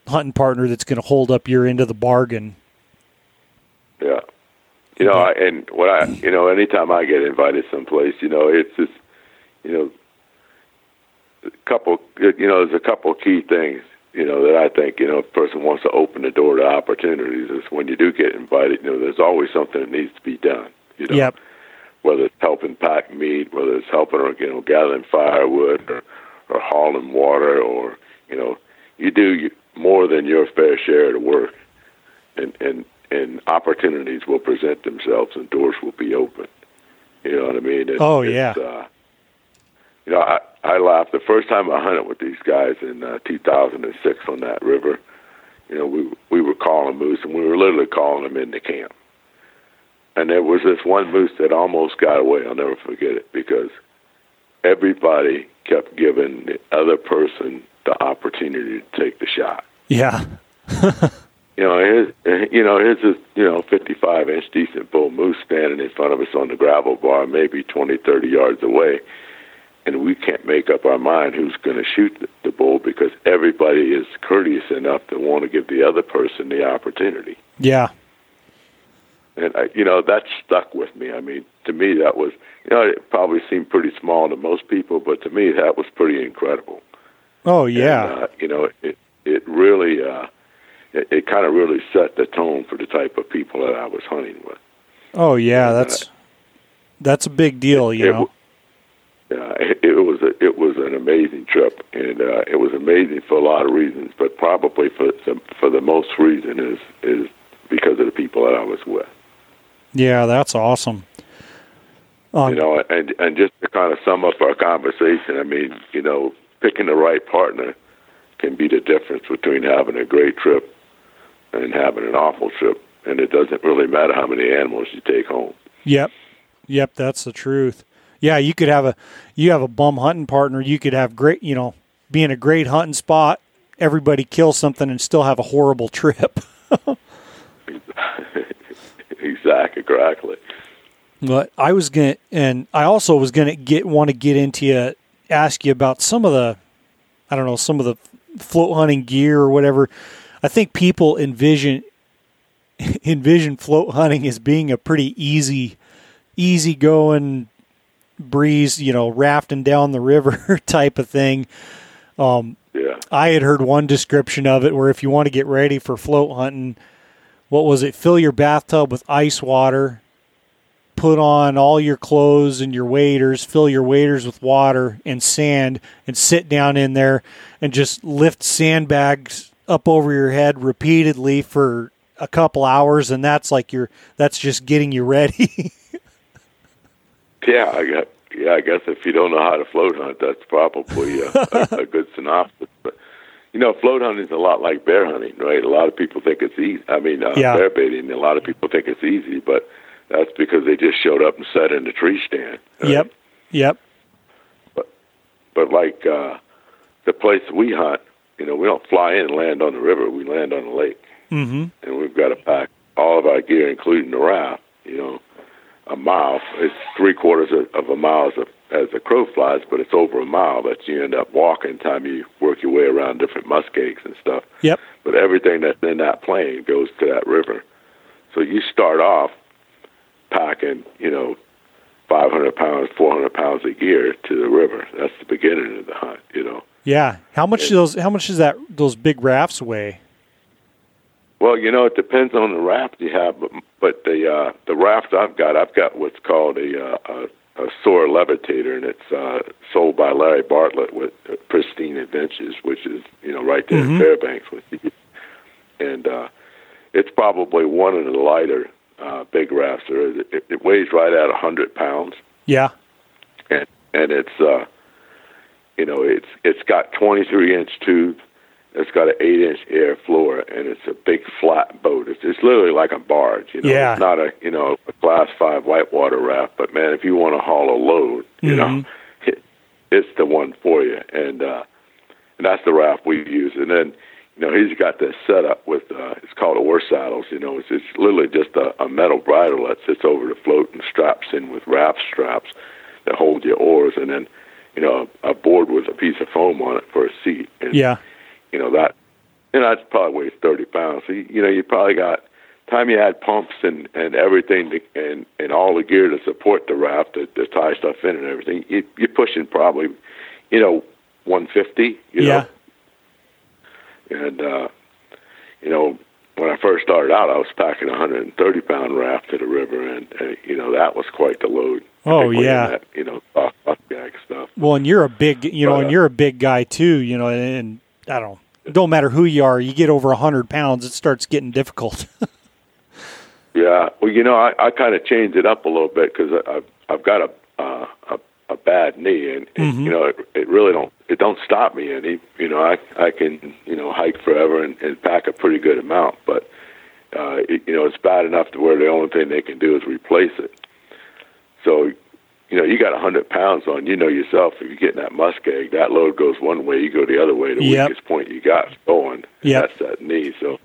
hunting partner that's going to hold up your end of the bargain yeah you know I, and what i you know anytime i get invited someplace you know it's just you know a couple you know there's a couple key things you know, that I think, you know, a person wants to open the door to opportunities is when you do get invited, you know, there's always something that needs to be done. You know, yep. Whether it's helping pack meat, whether it's helping or you know, gathering firewood or, or hauling water or, you know, you do more than your fair share of work and, and, and opportunities will present themselves and doors will be open. You know what I mean? It, oh yeah. Uh, you know, I, I laughed the first time I hunted with these guys in uh, 2006 on that river. You know, we we were calling moose, and we were literally calling them into camp. And there was this one moose that almost got away. I'll never forget it because everybody kept giving the other person the opportunity to take the shot. Yeah. you know, his, you know, here's this, you know, 55 inch decent bull moose standing in front of us on the gravel bar, maybe 20, 30 yards away, and we can't make up our mind who's going to shoot the, the bull because everybody is courteous enough to want to give the other person the opportunity. Yeah. And I, you know, that stuck with me. I mean, to me, that was, you know, it probably seemed pretty small to most people, but to me, that was pretty incredible. Oh yeah. And, uh, you know, it it really uh, it, it kind of really set the tone for the type of people that I was hunting with. Oh yeah, that's that's a big deal, you it, know. Yeah, it, it was a, it was an amazing trip, and uh, it was amazing for a lot of reasons, but probably for the, for the most reason is is because of the people that I was with. Yeah, that's awesome. Um, you know, and and just to kind of sum up our conversation, I mean, you know, picking the right partner can be the difference between having a great trip and having an awful trip. And it doesn't really matter how many animals you take home. Yep. Yep, that's the truth. Yeah, you could have a you have a bum hunting partner, you could have great, you know, be in a great hunting spot, everybody kill something and still have a horrible trip. exactly, exactly. But I was going to and I also was going to get want to get into you, ask you about some of the I don't know, some of the float hunting gear or whatever. I think people envision envision float hunting as being a pretty easy easy going breeze, you know, rafting down the river type of thing. Um, yeah. I had heard one description of it where if you want to get ready for float hunting, what was it? Fill your bathtub with ice water, put on all your clothes and your waders, fill your waders with water and sand, and sit down in there and just lift sandbags up over your head repeatedly for a couple hours, and that's like your that's just getting you ready. yeah, I got. Yeah, I guess if you don't know how to float hunt, that's probably a, a, a good synopsis. But you know, float hunting is a lot like bear hunting, right? A lot of people think it's easy. I mean, uh, Yeah. bear baiting. A lot of people think it's easy, but that's because they just showed up and sat in the tree stand. right? yep, yep, But but like uh, the place we hunt, you know, we don't fly in and land on the river. We land on the lake, hmm and we've got to pack all of our gear, including the raft. You know, a mile. It's three quarters of, of a mile as, a, as the crow flies, but it's over a mile that you end up walking. Time you work your way around different muskegs and stuff. yep, But everything that's in that plane goes to that river. So you start off packing, you know, 500 pounds, 400 pounds of gear to the river. That's the beginning of the hunt, you know. yeah. How much do those? How much does that those big rafts weigh? Well, you know, it depends on the raft you have, but but the uh, the raft I've got, I've got what's called a uh, a, a SOAR Levitator, and it's uh, sold by Larry Bartlett with uh, Pristine Adventures, which is you know right there Mhm. in Fairbanks with you. And uh, it's probably one of the lighter uh, big rafts there. It, it weighs right at a hundred pounds, Yeah, and and it's uh, you know it's it's got 23 inch tubes. It's got an eight inch air floor, and it's a big flat boat. It's it's literally like a barge. You know, Yeah. it's not a you know a class five whitewater raft, but man, if you want to haul a load, you know, Mhm. it, it's the one for you. And uh, and that's the raft we use. And then you know he's got this setup with uh, it's called oar saddles. You know, it's it's literally just a, a metal bridle that sits over the float and straps in with raft straps that hold your oars, and then you know a board with a piece of foam on it for a seat. And, yeah, you know that you know that's probably weighs thirty pounds. So you, you know you probably got time you add pumps and and everything to, and and all the gear to support the raft to, to tie stuff in and everything. You, you're pushing probably you know one fifty. You yeah. know, and uh, you know when I first started out, I was packing a hundred and thirty pound raft to the river, and, and you know that was quite the load. Oh, yeah. that, you know off, off stuff. Well, and you're a big, you know, But, and uh, you're a big guy too, you know, and I don't, it don't matter who you are, you get over a hundred pounds, it starts getting difficult. Yeah, well, you know, I, I kind of changed it up a little bit because I've I've got a uh, a a bad knee, and, and Mhm. you know, it, it really don't it don't stop me any. You know, I I can you know hike forever and, and pack a pretty good amount, but uh, it, you know, it's bad enough to where the only thing they can do is replace it. So, you know, you got a hundred pounds on. You know yourself. If you're getting that muskeg, that load goes one way. You go the other way. The Yep. weakest point you got is going. Yep. That's that knee. So,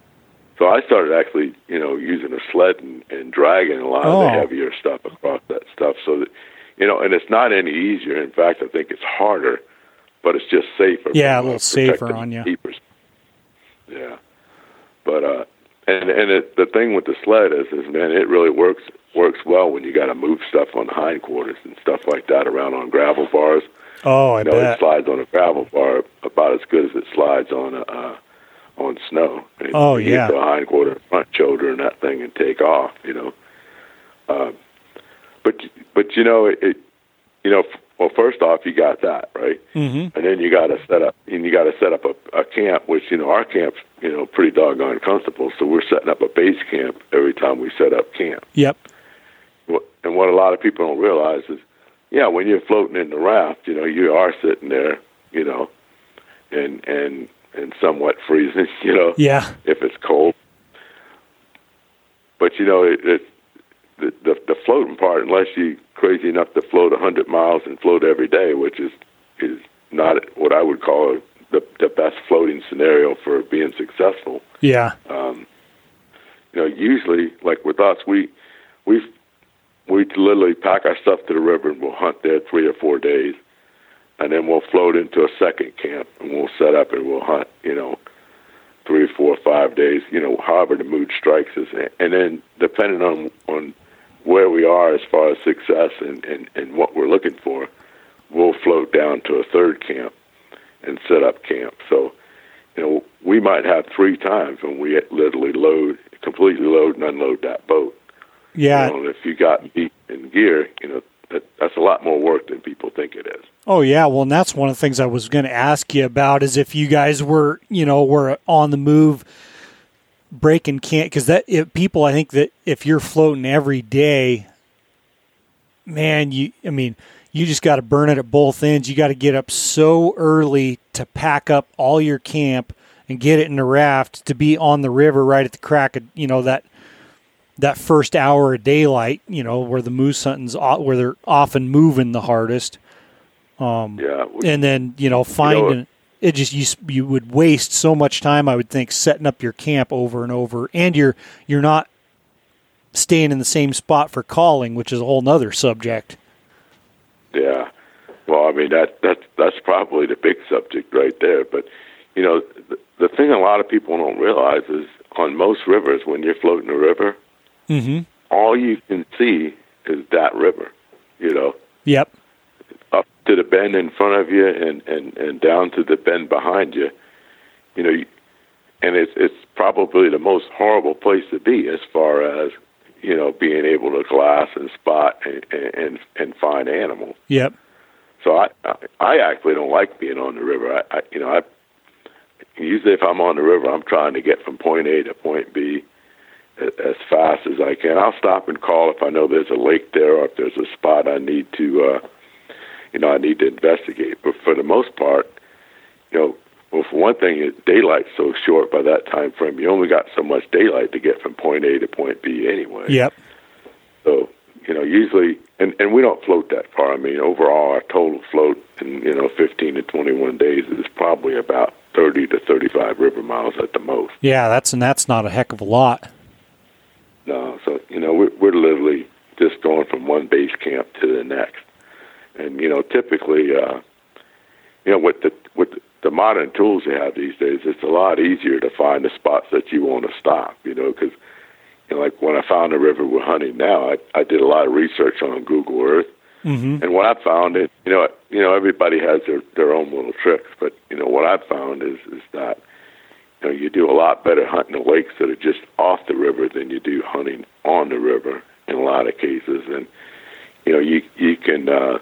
so I started actually, you know, using a sled and, and dragging a lot Oh. of the heavier stuff across that stuff. So that, you know, and it's not any easier. In fact, I think it's harder, but it's just safer. Yeah, a little uh, safer on ya. keepers. Yeah, but uh, and and it, the thing with the sled is, is man, it really works works well when you got to move stuff on the hindquarters and stuff like that around on gravel bars. Oh, I You know, it slides on a gravel bar about as good as it slides on a uh, on snow. And Oh, you yeah. get the hindquarter, front shoulder, and that thing, and take off. You know, uh, but but you know it, it. You know, well, first off, you got that right, hmm and then you got to set up and you got to set up a, a camp, which you know our camp's you know pretty doggone comfortable. So we're setting up a base camp every time we set up camp. Yep. And what a lot of people don't realize is, yeah, when you're floating in the raft, you know, you are sitting there, you know, and and and somewhat freezing, you know, Yeah. if it's cold. But you know, it, it the, the the floating part, unless you crazy enough to float a hundred miles and float every day, which is is not what I would call the the best floating scenario for being successful Yeah. um, you know, usually, like with us, we we we literally pack our stuff to the river and we'll hunt there three or four days, and then we'll float into a second camp and we'll set up and we'll hunt. You know, three, four, five days. You know, however the mood strikes us, and then depending on on where we are as far as success and and and what we're looking for, we'll float down to a third camp and set up camp. So you know, we might have three times when we literally load, completely load and unload that boat. Yeah. You know, and if you got meat and gear, you know, that, that's a lot more work than people think it is. Oh yeah, well, and that's one of the things I was going to ask you about is if you guys were, you know, were on the move, breaking camp because that if people, I think that if you're floating every day, man, you, I mean, you just got to burn it at both ends. You got to get up so early to pack up all your camp and get it in the raft to be on the river right at the crack of, you know, that that first hour of daylight, you know, where the moose hunting's where they're often moving the hardest Um, Yeah. we- and then you know finding it just you you would waste so much time I would think setting up your camp over and over and you're you're not staying in the same spot for calling which is a whole nother subject Yeah. Well, I mean that that that's probably the big subject right there. But you know, the, the thing a lot of people don't realize is on most rivers, when you're floating a river, mm-hmm all you can see is that river. You know, yep up to the bend in front of you and and and down to the bend behind you. You know, and it's it's probably the most horrible place to be as far as you know being able to glass and spot and and and find animals. yep So I I actually don't like being on the river. I, I you know I usually if I'm on the river, I'm trying to get from point A to point B as fast as I can. I'll stop and call if I know there's a lake there or if there's a spot I need to uh, you know I need to investigate. But for the most part, you know. Well, for one thing, daylight's so short by that time frame. You only got so much daylight to get from point A to point B anyway. yep So, you know, usually, and, and we don't float that far. I mean, overall, our total float in, you know, 15 to 21 days is probably about 30 to 35 river miles at the most. yeah that's and that's not a heck of a lot No, so, you know, we're, we're literally just going from one base camp to the next. And, you know, typically, uh, you know, with the, with the modern tools they have these days, it's a lot easier to find the spots that you want to stop, you know, because, you know, like when I found the river we're hunting now, I, I did a lot of research on Google Earth. mm-hmm And what I found is, you know, you know, everybody has their their own little tricks, but you know, what I've found is is that you know you do a lot better hunting the lakes that are just off the river than you do hunting on the river in a lot of cases. And you know, you you can uh,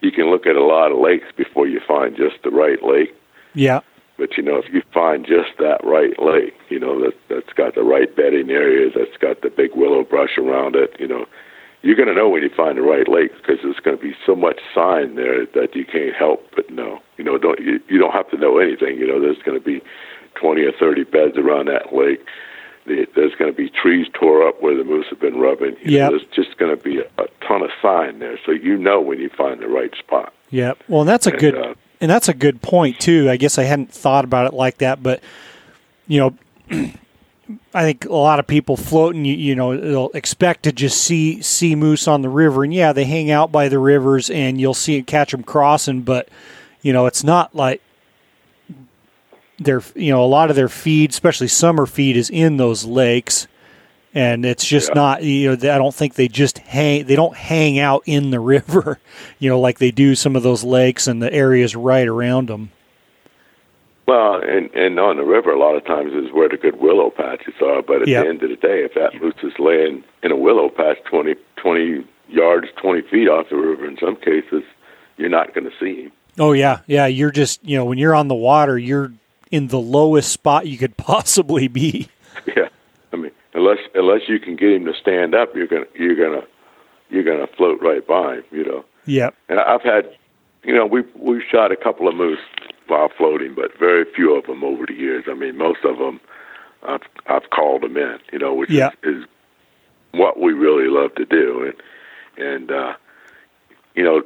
you can look at a lot of lakes before you find just the right lake. yeah But you know, if you find just that right lake, you know that that's got the right bedding areas, that's got the big willow brush around it, you know, you're going to know when you find the right lake because there's going to be so much sign there that you can't help but know. You know, don't you, you don't have to know anything. You know, there's going to be 20 or 30 beds around that lake. The, there's going to be trees tore up where the moose have been rubbing. Yeah, there's just going to be a, a, ton of sign there, so you know when you find the right spot. Yeah, well, and that's a and, good uh, and that's a good point too. I guess I hadn't thought about it like that, but you know. I think a lot of people floating, you, you know, they'll expect to just see see moose on the river, and yeah, they hang out by the rivers, and you'll see and catch them crossing. But you know, it's not like their you know a lot of their feed, especially summer feed, is in those lakes, and it's just Yeah. not you know I don't think they just hang they don't hang out in the river, you know, like they do some of those lakes and the areas right around them. Well, and and on the river, a lot of times is where the good willow patches are. But at Yeah. the end of the day, if that moose is laying in a willow patch 20, 20 yards, twenty feet off the river, in some cases, you're not going to see him. Oh yeah, yeah. You're just you know when you're on the water, you're in the lowest spot you could possibly be. Yeah, I mean, unless unless you can get him to stand up, you're gonna you're gonna you're gonna float right by him. You know. Yep. And I've had, you know, we've we've shot a couple of moose while floating, but very few of them over the years. I mean, most of them, I've I've called them in, you know, which Yeah. is, is what we really love to do, and and uh, you know,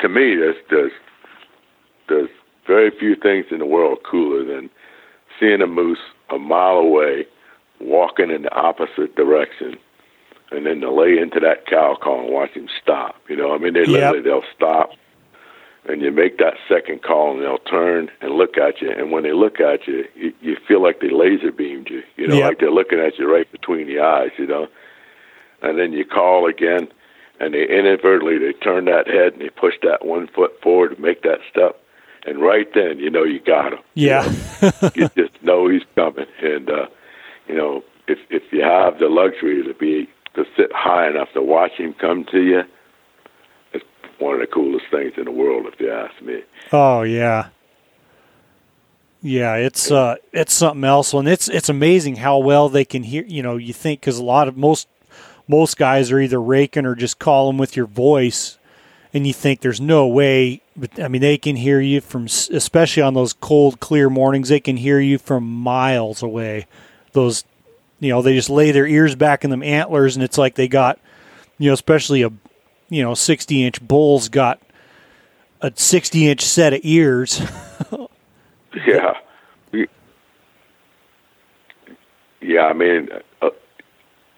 to me, there's there's there's very few things in the world cooler than seeing a moose a mile away, walking in the opposite direction, and then to lay into that cow call and watch him stop. You know, I mean, they Yep. literally they'll stop, and you make that second call, and they'll turn and look at you. And when they look at you, you, you feel like they laser beamed you. You know, Yep. like they're looking at you right between the eyes. You know, and then you call again, and they inadvertently they turn that head and they push that one foot forward to make that step. And right then, you know you got him Yeah. you just know he's coming. And uh, you know, if if you have the luxury to be to sit high enough to watch him come to you, it's one of the coolest things in the world, if you ask me. Oh yeah. Yeah, it's uh, it's something else, and it's it's amazing how well they can hear. You know, you think because a lot of most most guys are either raking or just calling with your voice, and you think there's no way. But I mean, they can hear you from, especially on those cold, clear mornings. They can hear you from miles away. Those, you know, they just lay their ears back in them antlers, and it's like they got, you know, especially a, you know, sixty inch bull's got a sixty inch set of ears. Yeah. Yeah, I mean,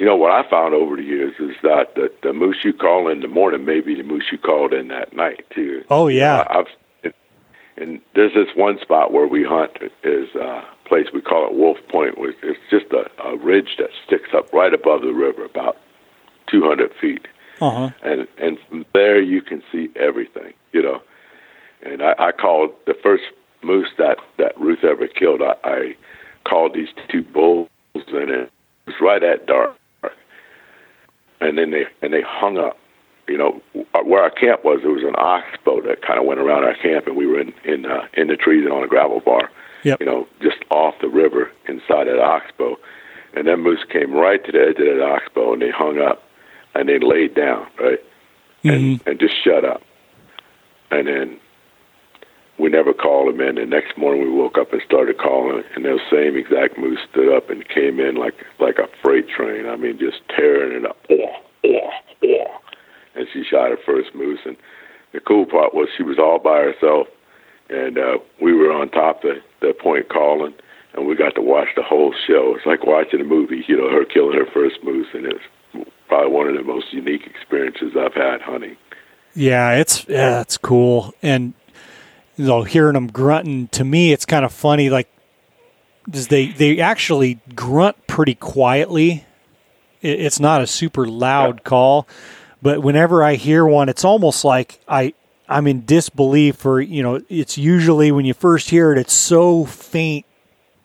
you know what I found over the years is that the, the moose you call in the morning may be the moose you called in that night too. Oh yeah, I- I've it, and there's this one spot where we hunt is a place we call it Wolf Point, which it's just a, a ridge that sticks up right above the river, about 200 feet, uh huh. and and from there you can see everything, you know. And I, I called the first moose that that Ruth ever killed. I, I called these two bulls, and it was right at dark, and then they and they hung up you know, where our camp was, there was an oxbow that kind of went around our camp, and we were in in uh, in the trees and on a gravel bar. Yep. You know, just off the river inside that oxbow, and then moose came right to the edge of that oxbow, and they hung up, and they laid down, right, and and just shut up, and then we never called them in. The next morning, we woke up and started calling, and those same exact moose stood up and came in like like a freight train. I mean, just tearing it up. Oh, oh, oh and she shot her first moose. And the cool part was she was all by herself, and uh, we were on top of the, the point calling, and we got to watch the whole show. It's like watching a movie, you know, her killing her first moose, and it's probably one of the most unique experiences I've had hunting. Yeah, it's yeah, it's cool, and you know, hearing them grunting to me, it's kind of funny. Like, does they they actually grunt pretty quietly? It, it's not a super loud Yeah. call, but whenever I hear one, it's almost like I I'm in disbelief. Or you know, it's usually when you first hear it, it's so faint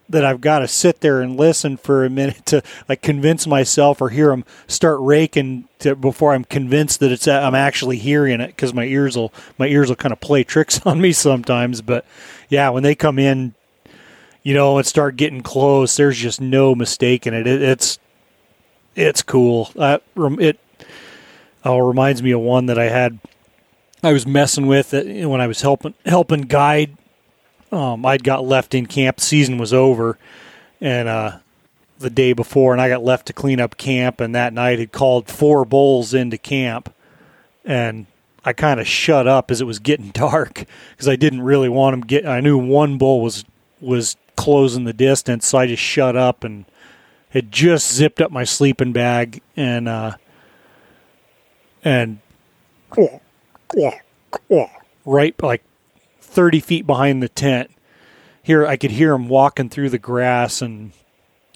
that I've got to sit there and listen for a minute to like convince myself or hear them start raking to, before I'm convinced that it's I'm actually hearing it because my ears will my ears will kind of play tricks on me sometimes. But yeah, when they come in, you know, and start getting close, there's just no mistaking it. it it's it's cool. Uh, it oh reminds me of one that I had. I was messing with it when I was helping helping guide um, I'd got left in camp. Season was over, and uh, the day before, and I got left to clean up camp. And that night had called four bulls into camp, and I kind of shut up as it was getting dark because I didn't really want them get. I knew one bull was was closing the distance, so I just shut up and had just zipped up my sleeping bag and uh, and right like thirty feet behind the tent. Here I could hear him walking through the grass and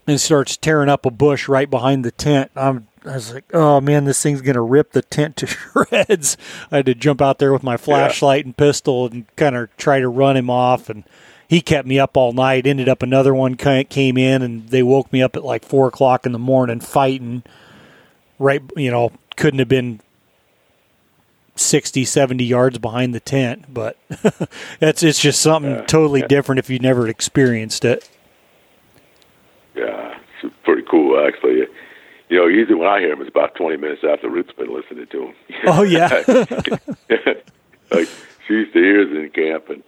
and starts tearing up a bush right behind the tent. I'm I was like, oh man, this thing's gonna rip the tent to shreds. I had to jump out there with my flashlight yeah. and pistol and kind of try to run him off. And he kept me up all night. Ended up another one came in and they woke me up at like four o'clock in the morning fighting. Right, you know, couldn't have been 60, 70 yards behind the tent, but that's it's just something totally yeah. different if you've never experienced it. Yeah, it's pretty cool actually you know, usually when I hear him, it's about 20 minutes after Ruth's been listening to him. Oh, yeah. like, she used to hear us in camp. And,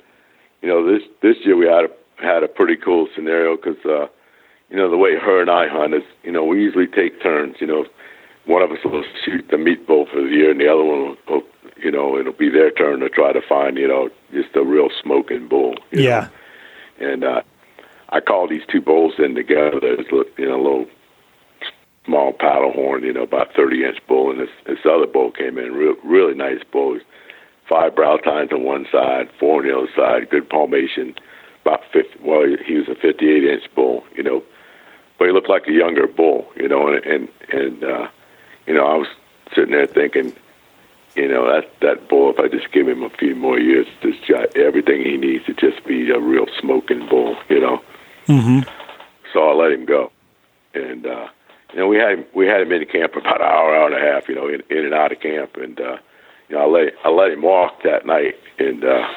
you know, this, this year we had a, had a pretty cool scenario because, uh, you know, the way her and I hunt is, you know, we usually take turns. You know, one of us will shoot the meat bull for the year and the other one will, will you know, it'll be their turn to try to find, you know, just a real smoking bull. yeah. Know? And, uh, I call these two bulls in together. There's, you know, a little small paddle horn, you know, about 30 inch bull, and this this other bull came in, real, really nice bull. Five brow tines on one side, four on the other side, good palmation. About 50, well, he was a 58 inch bull, you know, but he looked like a younger bull, you know, and and and uh, you know, I was sitting there thinking, you know, that that bull, if I just give him a few more years, just got everything he needs to just be a real smoking bull, you know. Mm-hmm. So I let him go, and. uh you know, we had him, we had him in camp for about an hour, hour and a half, you know, in, in and out of camp, and uh, you know, I let I let him walk that night, and uh,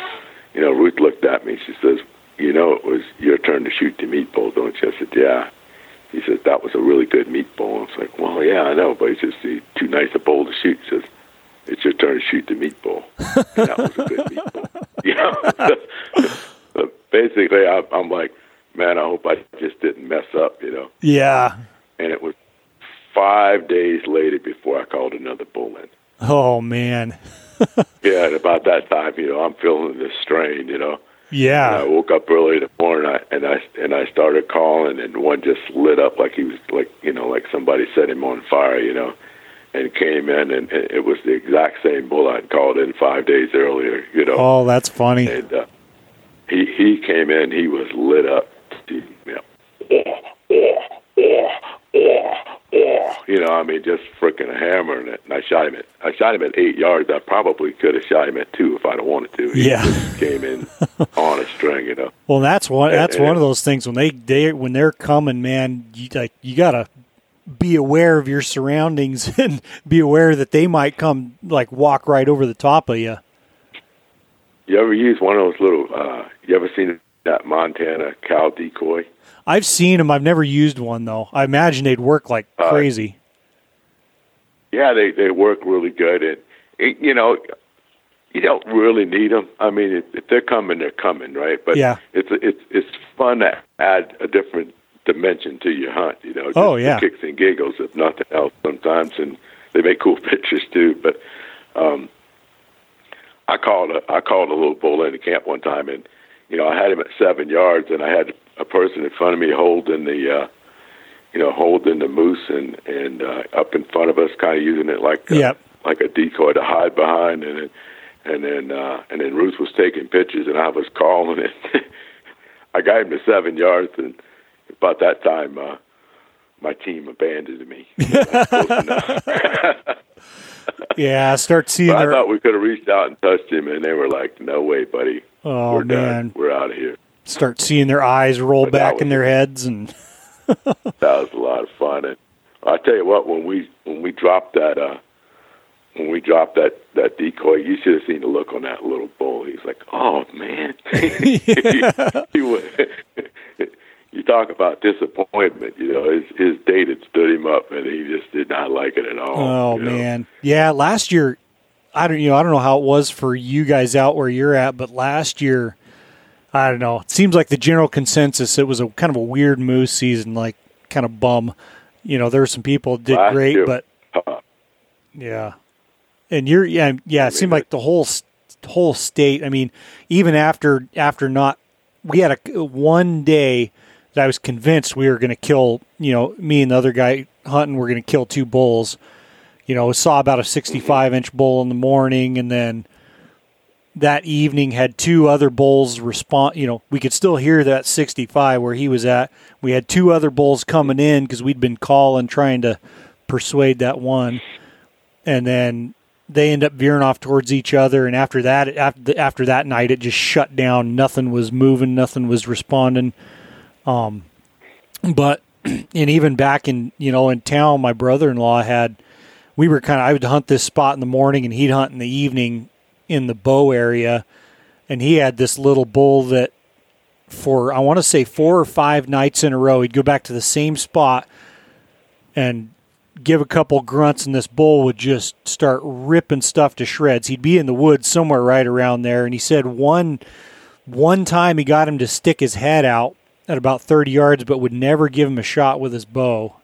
you know, Ruth looked at me. She says, "You know, it was your turn to shoot the meat bull, don't you?" I said, "Yeah." He says, "That was a really good meat bull." I was like, "Well, yeah, I know, but it's just too nice a bull to shoot." He says, "It's your turn to shoot the meat bull." And that was a good meat bull. You know, basically, I, I'm like, man, I hope I just didn't mess up, you know. Yeah. And it was five days later before I called another bull in. Oh man. yeah, and about that time, you know, I'm feeling the strain, you know. Yeah. And I woke up early in the morning I, and I and I started calling and one just lit up like he was like you know, like somebody set him on fire, you know. And came in and it was the exact same bull I'd called in five days earlier, you know. Oh, that's funny. And uh, he he came in, he was lit up. He, you know, you know, I mean, just freaking hammering it. And I shot him at I shot him at eight yards. I probably could have shot him at two if I'd have wanted to. He yeah, came in on a string, you know. Well, that's one. That's and, one of those things when they they when they're coming, man. You like you gotta be aware of your surroundings and be aware that they might come like walk right over the top of you. You ever use one of those little? uh You ever seen that Montana cow decoy? I've seen them. I've never used one though. I imagine they'd work like uh, crazy. Yeah, they they work really good, and it, you know, you don't really need them. I mean, if they're coming, they're coming, right? But yeah, it's it's it's fun to add a different dimension to your hunt. You know, just oh yeah, kicks and giggles if nothing else. Sometimes, and they make cool pictures too. But um, I called a I called a little bull in the camp one time, and you know I had him at seven yards, and I had a person in front of me holding the, uh, you know, holding the moose and and uh, up in front of us, kind of using it like a, yep. like a decoy to hide behind, and then and then uh, and then Ruth was taking pictures, and I was calling it. I got him to seven yards, and about that time, uh, my team abandoned me. yeah, I start seeing. But I thought we could have reached out and touched him, and they were like, "No way, buddy. Oh we're man, done. we're out of here." start seeing their eyes roll but back in their heads and that was a lot of fun and I tell you what when we when we dropped that uh when we dropped that that decoy you should have seen the look on that little bull he's like oh man he, he was, you talk about disappointment you know his his date had stood him up and he just did not like it at all oh man know? yeah last year I don't you know I don't know how it was for you guys out where you're at but last year I don't know. It seems like the general consensus it was a kind of a weird moose season. Like kind of bum. You know, there were some people that did Last great, year- but yeah. And you're yeah yeah. It seemed like the whole whole state. I mean, even after after not, we had a one day that I was convinced we were going to kill. You know, me and the other guy hunting were going to kill two bulls. You know, saw about a sixty-five inch bull in the morning, and then that evening had two other bulls respond. You know, we could still hear that sixty-five where he was at. We had two other bulls coming in because we'd been calling trying to persuade that one and then they end up veering off towards each other. And after that, after after that night, it just shut down. Nothing was moving. Nothing was responding. Um, but and even back in you know in town, my brother in law had. We were kind of. I would hunt this spot in the morning, and he'd hunt in the evening in the bow area. And he had this little bull that, for I want to say four or five nights in a row, he'd go back to the same spot and give a couple grunts and this bull would just start ripping stuff to shreds. He'd be in the woods somewhere right around there and he said one one time he got him to stick his head out at about 30 yards but would never give him a shot with his bow.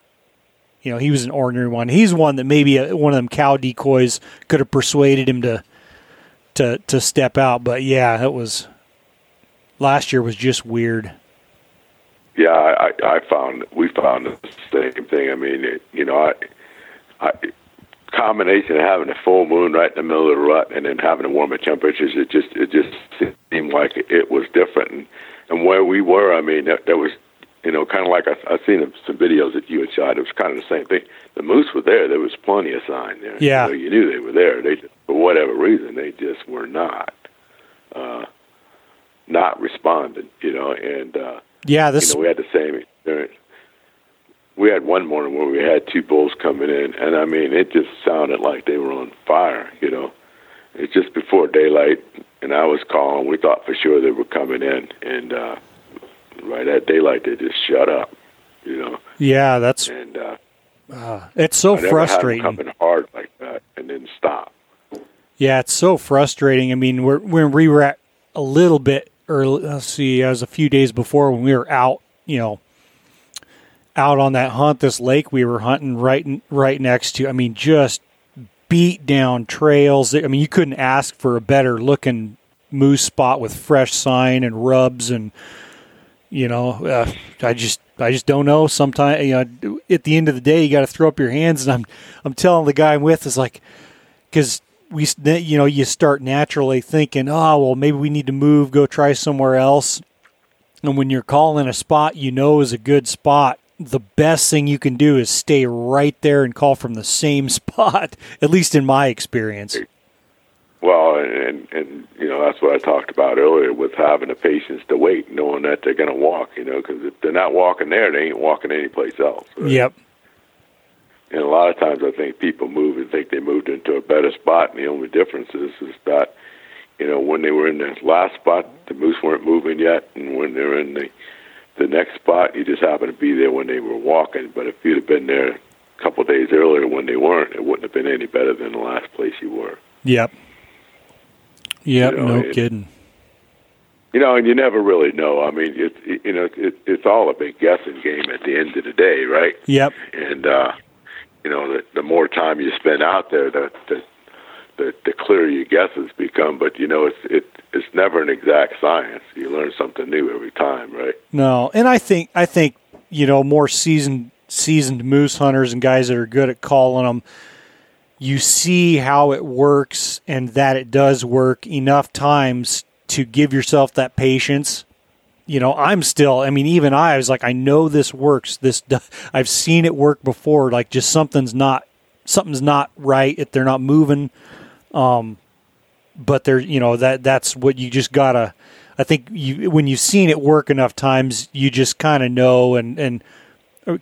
You know, he was an ordinary one. He's one that maybe a, one of them cow decoys could have persuaded him to to to step out, but yeah, it was last year was just weird. yeah, I, I I found we found the same thing. I mean, it, you know, I, I combination of having a full moon right in the middle of the rut and then having the warmer temperatures, it just it just seemed like it was different. And, and where we were, I mean, there, there was, you know, kind of like I, I've seen some videos that you had shot. It was kind of the same thing. The moose were there. There was plenty of sign there. Yeah. you, know, you knew they were there. They for whatever reason, they just were not, uh, not responding. You know, and. uh Yeah, you this know, we had the same experience. We had one morning where we had two bulls coming in, and I mean, it just sounded like they were on fire. You know, it's just before daylight, and I was calling. We thought for sure they were coming in, and uh, right at daylight, they just shut up. You know, yeah, that's and uh, it's so frustrating. coming hard like that and then stop. Yeah, it's so frustrating. I mean, we're, when we were at a little bit early, let's see, it was a few days before when we were out, you know, out on that hunt, this lake we were hunting right right next to. I mean, just beat down trails. I mean, you couldn't ask for a better looking moose spot with fresh sign and rubs and you know, uh, I just I just don't know. Sometimes you know, at the end of the day, you got to throw up your hands. And I'm I'm telling the guy I'm with is like because we you know you start naturally thinking, oh well, maybe we need to move, go try somewhere else. And when you're calling a spot you know is a good spot, the best thing you can do is stay right there and call from the same spot. At least in my experience. Well, and and you know that's what I talked about earlier with having the patience to wait, knowing that they're going to walk. You know, because if they're not walking there, they ain't walking anyplace else. right? Yep. And a lot of times, I think people move and think they moved into a better spot, and the only difference is is that you know when they were in the last spot, the moose weren't moving yet, and when they're in the the next spot, you just happen to be there when they were walking. But if you'd have been there a couple of days earlier when they weren't, it wouldn't have been any better than the last place you were. Yep. Yep. You know, no it- kidding. You know, and you never really know. I mean, it, it you know, it, it's all a big guessing game at the end of the day, right? Yep. And uh, you know, the, the more time you spend out there, the the the, the clearer your guesses become. But you know, it's it it's never an exact science. You learn something new every time, right? No, and I think I think you know more seasoned seasoned moose hunters and guys that are good at calling them. You see how it works and that it does work enough times to give yourself that patience. You know, I'm still. I mean, even I, I was like, I know this works. This do- I've seen it work before. Like, just something's not something's not right if they're not moving. Um, but there, you know that that's what you just gotta. I think you when you've seen it work enough times, you just kind of know and and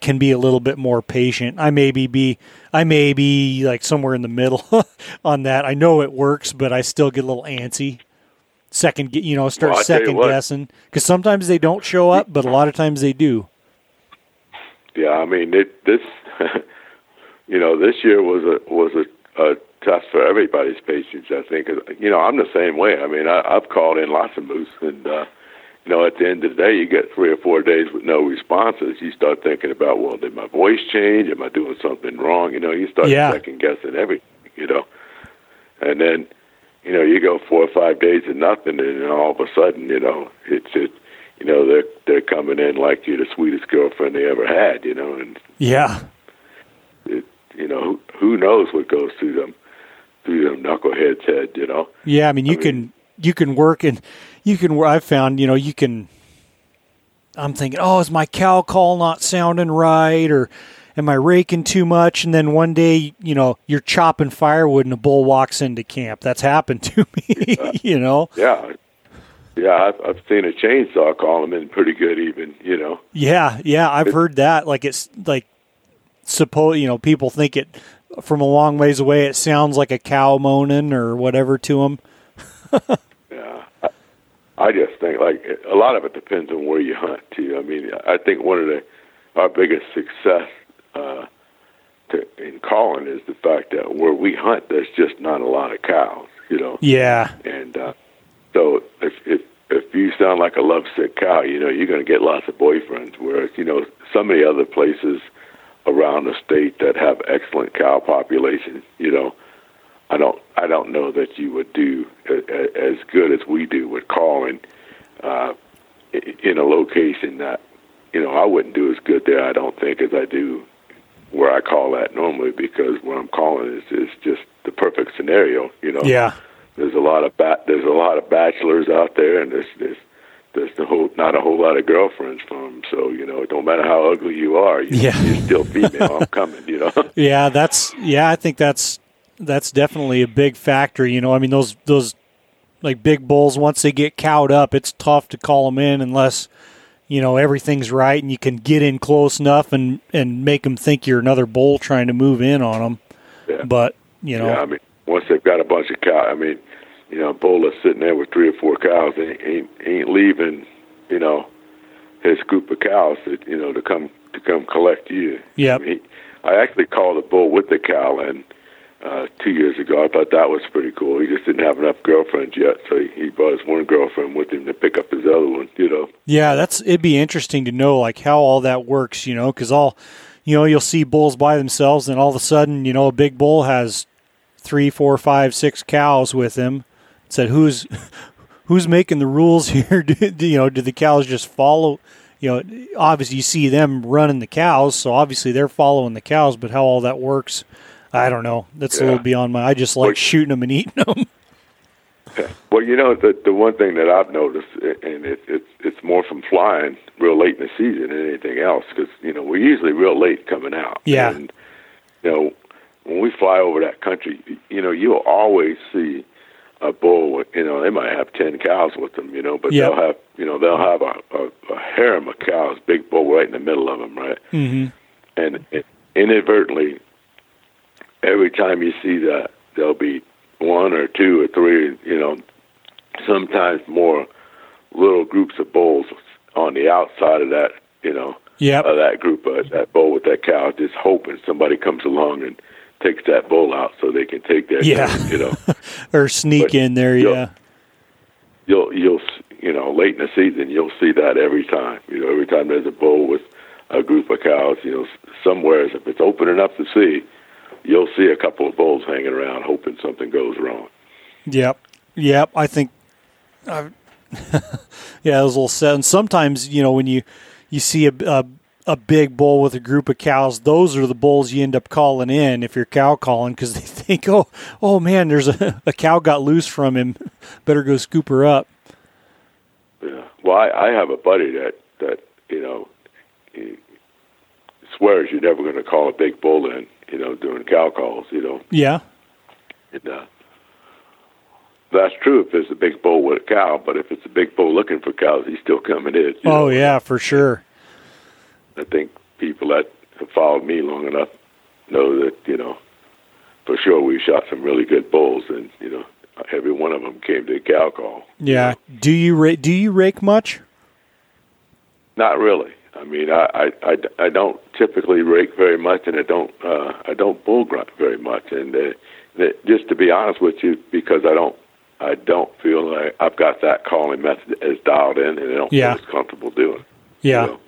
can be a little bit more patient. I maybe be I may be like somewhere in the middle on that. I know it works, but I still get a little antsy. Second, you know, start Well, I tell you second guessing because sometimes they don't show up, but a lot of times they do. Yeah, I mean, it, this, you know, this year was a was a, a test for everybody's patience. I think, you know, I'm the same way. I mean, I, I've called in lots of moose, and uh, you know, at the end of the day, you get three or four days with no responses. You start thinking about, well, did my voice change? Am I doing something wrong? You know, you start Yeah. second guessing everything. You know, and then, you know, you go four or five days and nothing, and then all of a sudden, you know, it's it. You know, they're they're coming in like you're the sweetest girlfriend they ever had. You know, and Yeah. it, you know, who, who knows what goes through them through them knuckleheads' head. You know. Yeah, I mean, you I mean- can you can work and you can. I've found you know you can. I'm thinking, oh, is my cow call not sounding right, or am I raking too much? And then one day, you know, you're chopping firewood and a bull walks into camp. That's happened to me, you know. Yeah, yeah, I've, I've seen a chainsaw call them in pretty good, even you know. Yeah, yeah, I've heard that. Like it's like suppose you know people think it from a long ways away. It sounds like a cow moaning or whatever to them. Yeah, I, I just think like a lot of it depends on where you hunt too. I mean, I think one of the our biggest success uh, to, in calling is the fact that where we hunt, there's just not a lot of cows, you know. Yeah, And uh, so if if if you sound like a lovesick cow, you know you're going to get lots of boyfriends. Whereas you know some of the other places around the state that have excellent cow populations, you know, I don't I don't know that you would do a, a, as good as we do with calling uh, in a location that you know I wouldn't do as good there. I don't think as I do where I call that normally because where I'm calling is is just the perfect scenario. You know yeah, there's a lot of ba- there's a lot of bachelors out there, and there's there's there's the whole not a whole lot of girlfriends for 'em. So you know, it don't matter how ugly you are, you, Yeah. you're still female. I'm coming. You know. yeah. That's yeah. I think that's that's definitely a big factor. You know, I mean those those like big bulls once they get cowed up, it's tough to call them in unless you know everything's right and you can get in close enough and and make them think you're another bull trying to move in on them. Yeah. But you know, Yeah, I mean, once they've got a bunch of cow, I mean, you know, a bull that's sitting there with three or four cows ain't ain't, ain't leaving, you know, his group of cows to you know to come to come collect you. Yep. I, mean, I actually called a bull with the cow and uh, two years ago. I thought that was pretty cool. He just didn't have enough girlfriends yet, so he, he brought his one girlfriend with him to pick up his other one. You know. Yeah, that's it'd be interesting to know like how all that works, you know, because all, you know, you'll see bulls by themselves, and all of a sudden, you know, a big bull has three, four, five, six cows with him. Said who's who's making the rules here? do, do, you know, do the cows just follow? You know, obviously you see them running the cows, so obviously they're following the cows. But how all that works, I don't know. That's a little beyond my. I just like Well- shooting them and eating them. Well, you know the the one thing that I've noticed, and it, it's it's more from flying real late in the season than anything else, because you know we're usually real late coming out. Yeah. And you know when we fly over that country, you know you'll always see a bull. You know they might have ten cows with them, you know, but Yep. they'll have you know they'll have a, a, a harem of cows, big bull right in the middle of them, right? hmm and it, inadvertently, every time you see that, there'll be one or two or three, you know, sometimes more little groups of bulls on the outside of that, you know, Yep. of that group of that bull with that cow, just hoping somebody comes along and takes that bull out so they can take their Yeah. you know. or sneak But in there. you'll- Yeah. you'll you'll you know late in the season you'll see that every time. You know, every time there's a bull with a group of cows, you know, somewhere if it's open enough to see, you'll see a couple of bulls hanging around hoping something goes wrong. Yep. Yep. I think. i yeah, those little set. And sometimes, you know, when you you see a, a a big bull with a group of cows, those are the bulls you end up calling in if you're cow calling because they think, oh, oh man, there's a, a cow got loose from him. Better go scoop her up. Yeah. Well, I, I have a buddy that that you know he swears you're never going to call a big bull in, you know, doing cow calls, you know. Yeah. And, uh, that's true if there's a big bull with a cow, but if it's a big bull looking for cows, he's still coming in. Oh know. yeah, for sure. I think people that have followed me long enough know that you know for sure we shot some really good bulls, and you know every one of them came to a cow call. Yeah. Do you ra- do you rake much? Not really. I mean, I I, I, I don't typically rake very much, and I don't uh, I don't bull grunt very much, and uh, that, just to be honest with you, because I don't I don't feel like I've got that calling method as dialed in, and I don't Yeah. feel as comfortable doing. Yeah. You know?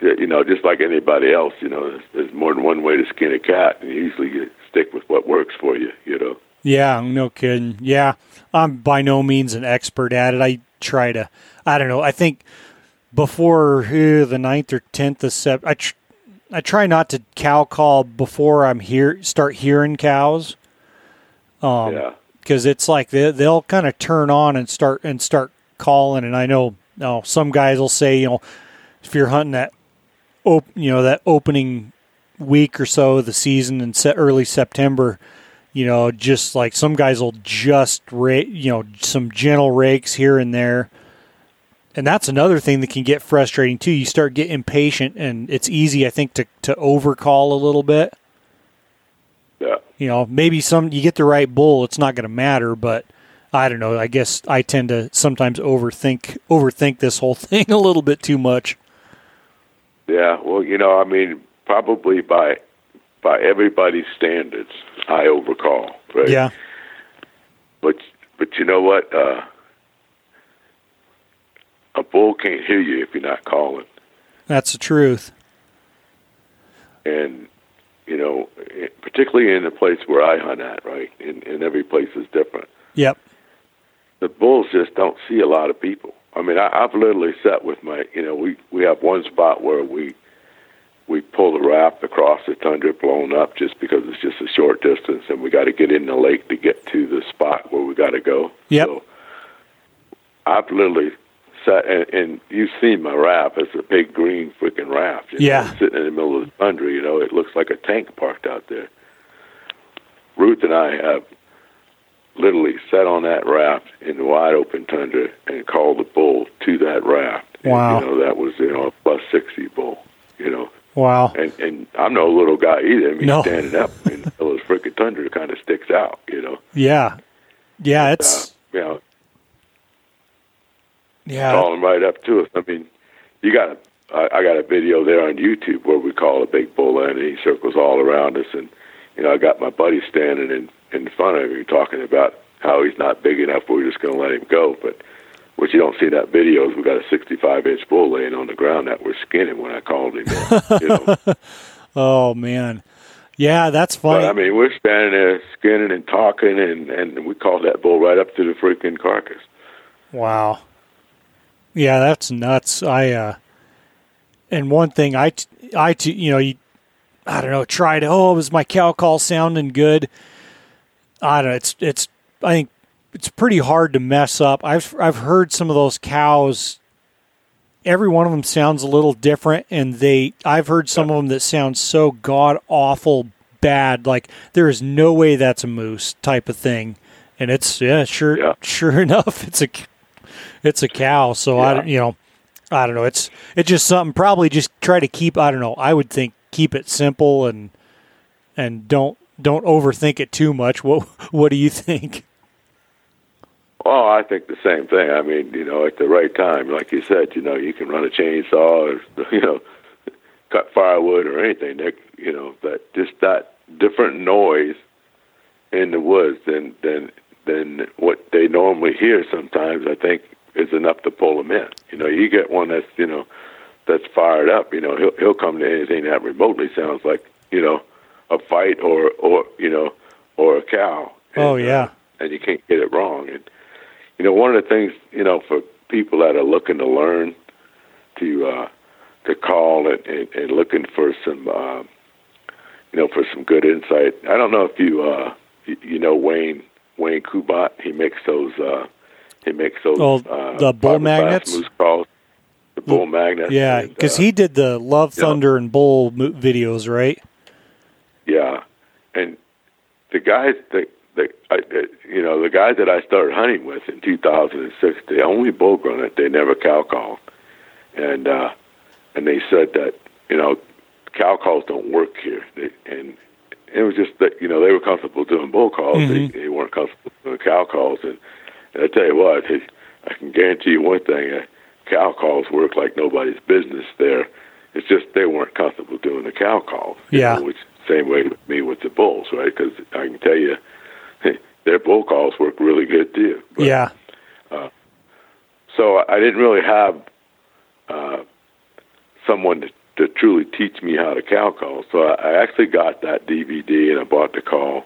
You know, just like anybody else, you know, there's, there's more than one way to skin a cat, and usually you stick with what works for you. You know. Yeah, no kidding. Yeah, I'm by no means an expert at it. I try to, I don't know. I think before uh, the ninth or tenth of Sep, I tr- I try not to cow call before I'm here. Start hearing cows. Um, yeah. because it's like they, they'll kind of turn on and start and start calling. And I know, no, some guys will say, you know, if you're hunting that, op- you know, that opening week or so of the season in se- early September, you know, just like some guys will just rake, you know, some gentle rakes here and there. And that's another thing that can get frustrating too. You start getting impatient, and it's easy, I think, to to overcall a little bit Yeah. you know maybe some you get the right bull it's not going to matter but i don't know i guess i tend to sometimes overthink overthink this whole thing a little bit too much Yeah, well, you know, I mean, probably by by everybody's standards, I overcall. Right? yeah But but you know what? Uh, a bull can't hear you if you're not calling, that's the truth and you know, eh, particularly in the place where I hunt at, right? And, and every place is different. yep The bulls just don't see a lot of people. I mean, I, I've literally sat with my, you know, we we have one spot where we we pull the raft across the tundra blown up just because it's just a short distance, and we got to get in the lake to get to the spot where we got to go. Yep. So I've literally sat, and, and you've seen my raft. It's a big green freaking raft. you know, Yeah. sitting in the middle of the tundra. You know, it looks like a tank parked out there. Ruth and I have literally sat on that raft in the wide open tundra and called the bull to that raft. And, Wow. you know, that was, you know, a plus 60 bull, you know. wow And and I'm no little guy either. I mean, No. standing up in the middle of freaking tundra kind of sticks out, you know. yeah yeah Uh, it's you know, yeah calling right up to us. I mean, you got a, I, I got a video there on YouTube where we call a big bull in, and he circles all around us, and you know, I got my buddy standing in in front of him talking about how he's not big enough. We're just going to let him go, but. What you don't see in that video is we got a 65 inch bull laying on the ground that we're skinning when I called him. in, You know, oh man yeah that's funny but I mean, we're standing there skinning and talking, and and we called that bull right up to the freaking carcass. Wow. Yeah, that's nuts. I uh and one thing I t- I t- you know, you I don't know, tried oh, was my cow call sounding good? I don't know, it's it's I think it's pretty hard to mess up. I've I've heard some of those cows every one of them sounds a little different and they I've heard some of them that sound so god awful bad like there is no way that's a moose type of thing. And it's yeah, sure Yeah. sure enough it's a it's a cow. So I don't, you know, I don't know. It's it's just something. Probably just try to keep. I don't know. I would think keep it simple and and don't don't overthink it too much. What what do you think? Well, I think the same thing. I mean, you know, at the right time, like you said, you know, you can run a chainsaw or you know, cut firewood or anything. That you know, that just that different noise in the woods than than than what they normally hear. Sometimes I think is enough to pull them in. You know, you get one that's you know that's fired up. You know, he'll he'll come to anything that remotely sounds like you know a fight or or you know or a cow. Oh, And, uh, yeah. and you can't get it wrong. And you know, one of the things you know for people that are looking to learn to uh, to call and, and, and looking for some uh, you know for some good insight. I don't know if you uh, you, you know Wayne Wayne Kubat. He makes those uh, he makes those Oh, uh, the bull magnets? moose calls. The bull magnets. Yeah, because uh, he did the Love. Thunder and Bull mo- videos, right? Yeah, and the guys that that I, that, you know the guys that I started hunting with in 2006, the only bull gun that they never cow called, and uh, and they said that you know cow calls don't work here, they, and it was just that you know they were comfortable doing bull calls, Mhm. they, they weren't comfortable doing cow calls, and, and I tell you what, I can guarantee you one thing: uh, cow calls work like nobody's business there. It's just they weren't comfortable doing the cow calls. Yeah. know, which same way with me with the bulls, right? Because I can tell you, their bull calls work really good too. But, yeah. Uh, so I didn't really have uh, someone to, to truly teach me how to cow call. So I, I actually got that DVD and I bought the call,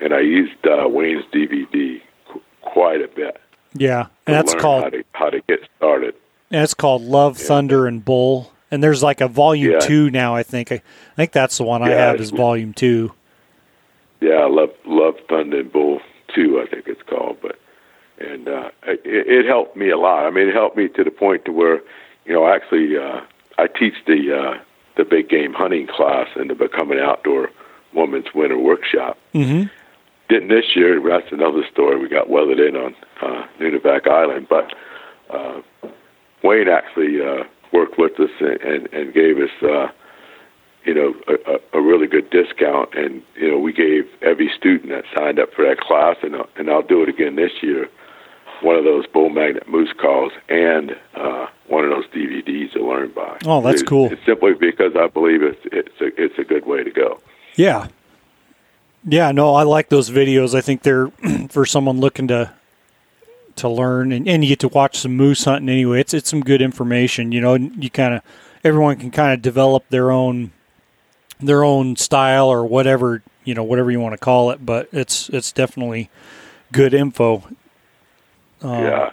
and I used uh, Wayne's DVD qu- quite a bit. Yeah, and that's called how to, how to get started. And it's called Love, yeah. Thunder, and Bull. And there's like a volume yeah. two now. I think. I, think that's the one yeah, I have is volume two. Yeah, I Love, Love, Thunder, and Bull two. I think it's called. But and uh, it, it helped me a lot. I mean, it helped me to the point to where, you know, actually, uh, I teach the uh, the big game hunting class in the Becoming Outdoor Woman's Winter Workshop. Mm-hmm. Didn't this year. That's another story. We got weathered in on uh, Nunivak Island, but uh, Wayne actually uh, worked with us and, and, and gave us, uh, you know, a, a really good discount. And you know, we gave every student that signed up for that class, and and I'll do it again this year one of those bull magnet moose calls and uh, one of those DVDs to learn by. Oh, that's it's, cool. It's simply because I believe it's it's a, it's a good way to go. Yeah, yeah. No, I like those videos. I think they're for someone looking to to learn, and, and you get to watch some moose hunting anyway. It's it's some good information. You know, you kind of everyone can kind of develop their own their own style or whatever you know whatever you want to call it. But it's it's definitely good info uh, yeah.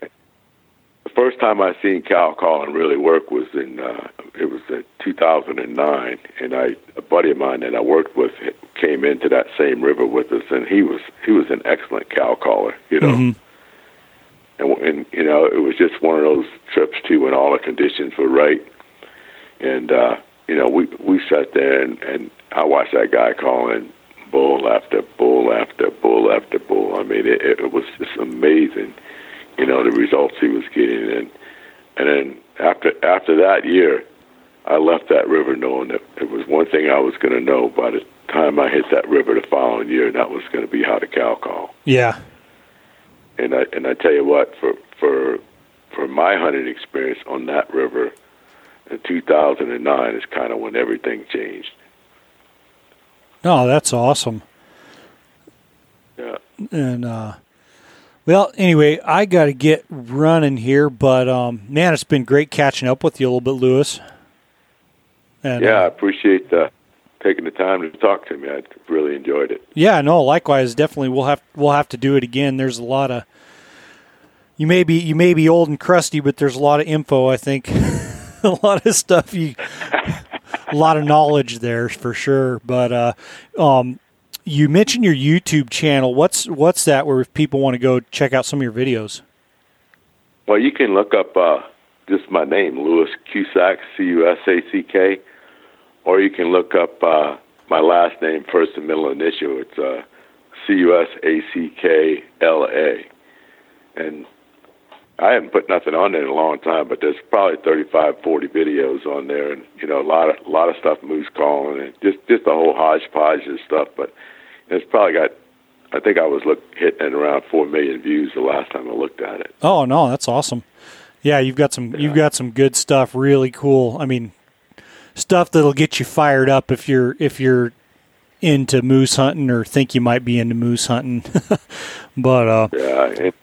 The first time I seen cow calling really work was in uh, it was in 2009, and I a buddy of mine that I worked with came into that same river with us, and he was he was an excellent cow caller, you know. Mm-hmm. And, and you know it was just one of those trips too when all the conditions were right, and uh, you know we we sat there and, and I watched that guy calling bull after bull after bull after bull. I mean, it, it was just amazing, you know, the results he was getting. And and then after after that year, I left that river knowing that it was one thing I was going to know by the time I hit that river the following year, and that was going to be how to cow call. Yeah. And I and I tell you what, for for for my hunting experience on that river in 2009 is kind of when everything changed. Oh, that's awesome. Yeah. And uh, well, anyway, I got to get running here, but um, man, it's been great catching up with you a little bit, Lewis. And, yeah, I appreciate uh, taking the time to talk to me. I really enjoyed it. Yeah, no, likewise. Definitely, we'll have we'll have to do it again. There's a lot of you may be you may be old and crusty, but there's a lot of info. I think a lot of stuff you a lot of knowledge there for sure. But uh, um, you mentioned your YouTube channel. What's what's that? Where if people want to go check out some of your videos? Well, you can look up uh, just my name, Lewis Cusack, C U S A C K, or you can look up uh, my last name, first and middle initial. It's uh, C U S A C K L A, and I haven't put nothing on there in a long time, but there's probably 35, 40 videos on there, and you know a lot of a lot of stuff moose calling and just just a whole hodgepodge of stuff. But it's probably got. I think I was look hitting around four million views the last time I looked at it. Oh no, that's awesome. Yeah, you've got some yeah. you've got some good stuff. Really cool. I mean, stuff that'll get you fired up if you're if you're into moose hunting or think you might be into moose hunting. but uh, yeah. It,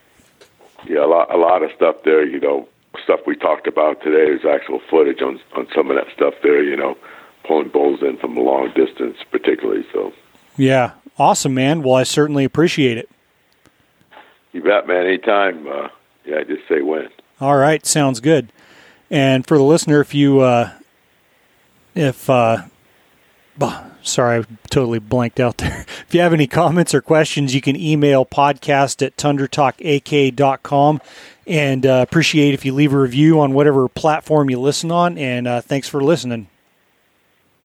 yeah, a lot, a lot of stuff there. You know, stuff we talked about today. There's actual footage on on some of that stuff there. You know, pulling bulls in from a long distance, particularly. So. Yeah, awesome, man. Well, I certainly appreciate it. You bet, man. Anytime. Uh, yeah, just say when. All right, sounds good. And for the listener, if you, uh, if uh, sorry, I totally blanked out there. If you have any comments or questions, you can email podcast at tundratalkak.com. And uh, appreciate if you leave a review on whatever platform you listen on. And uh, thanks for listening.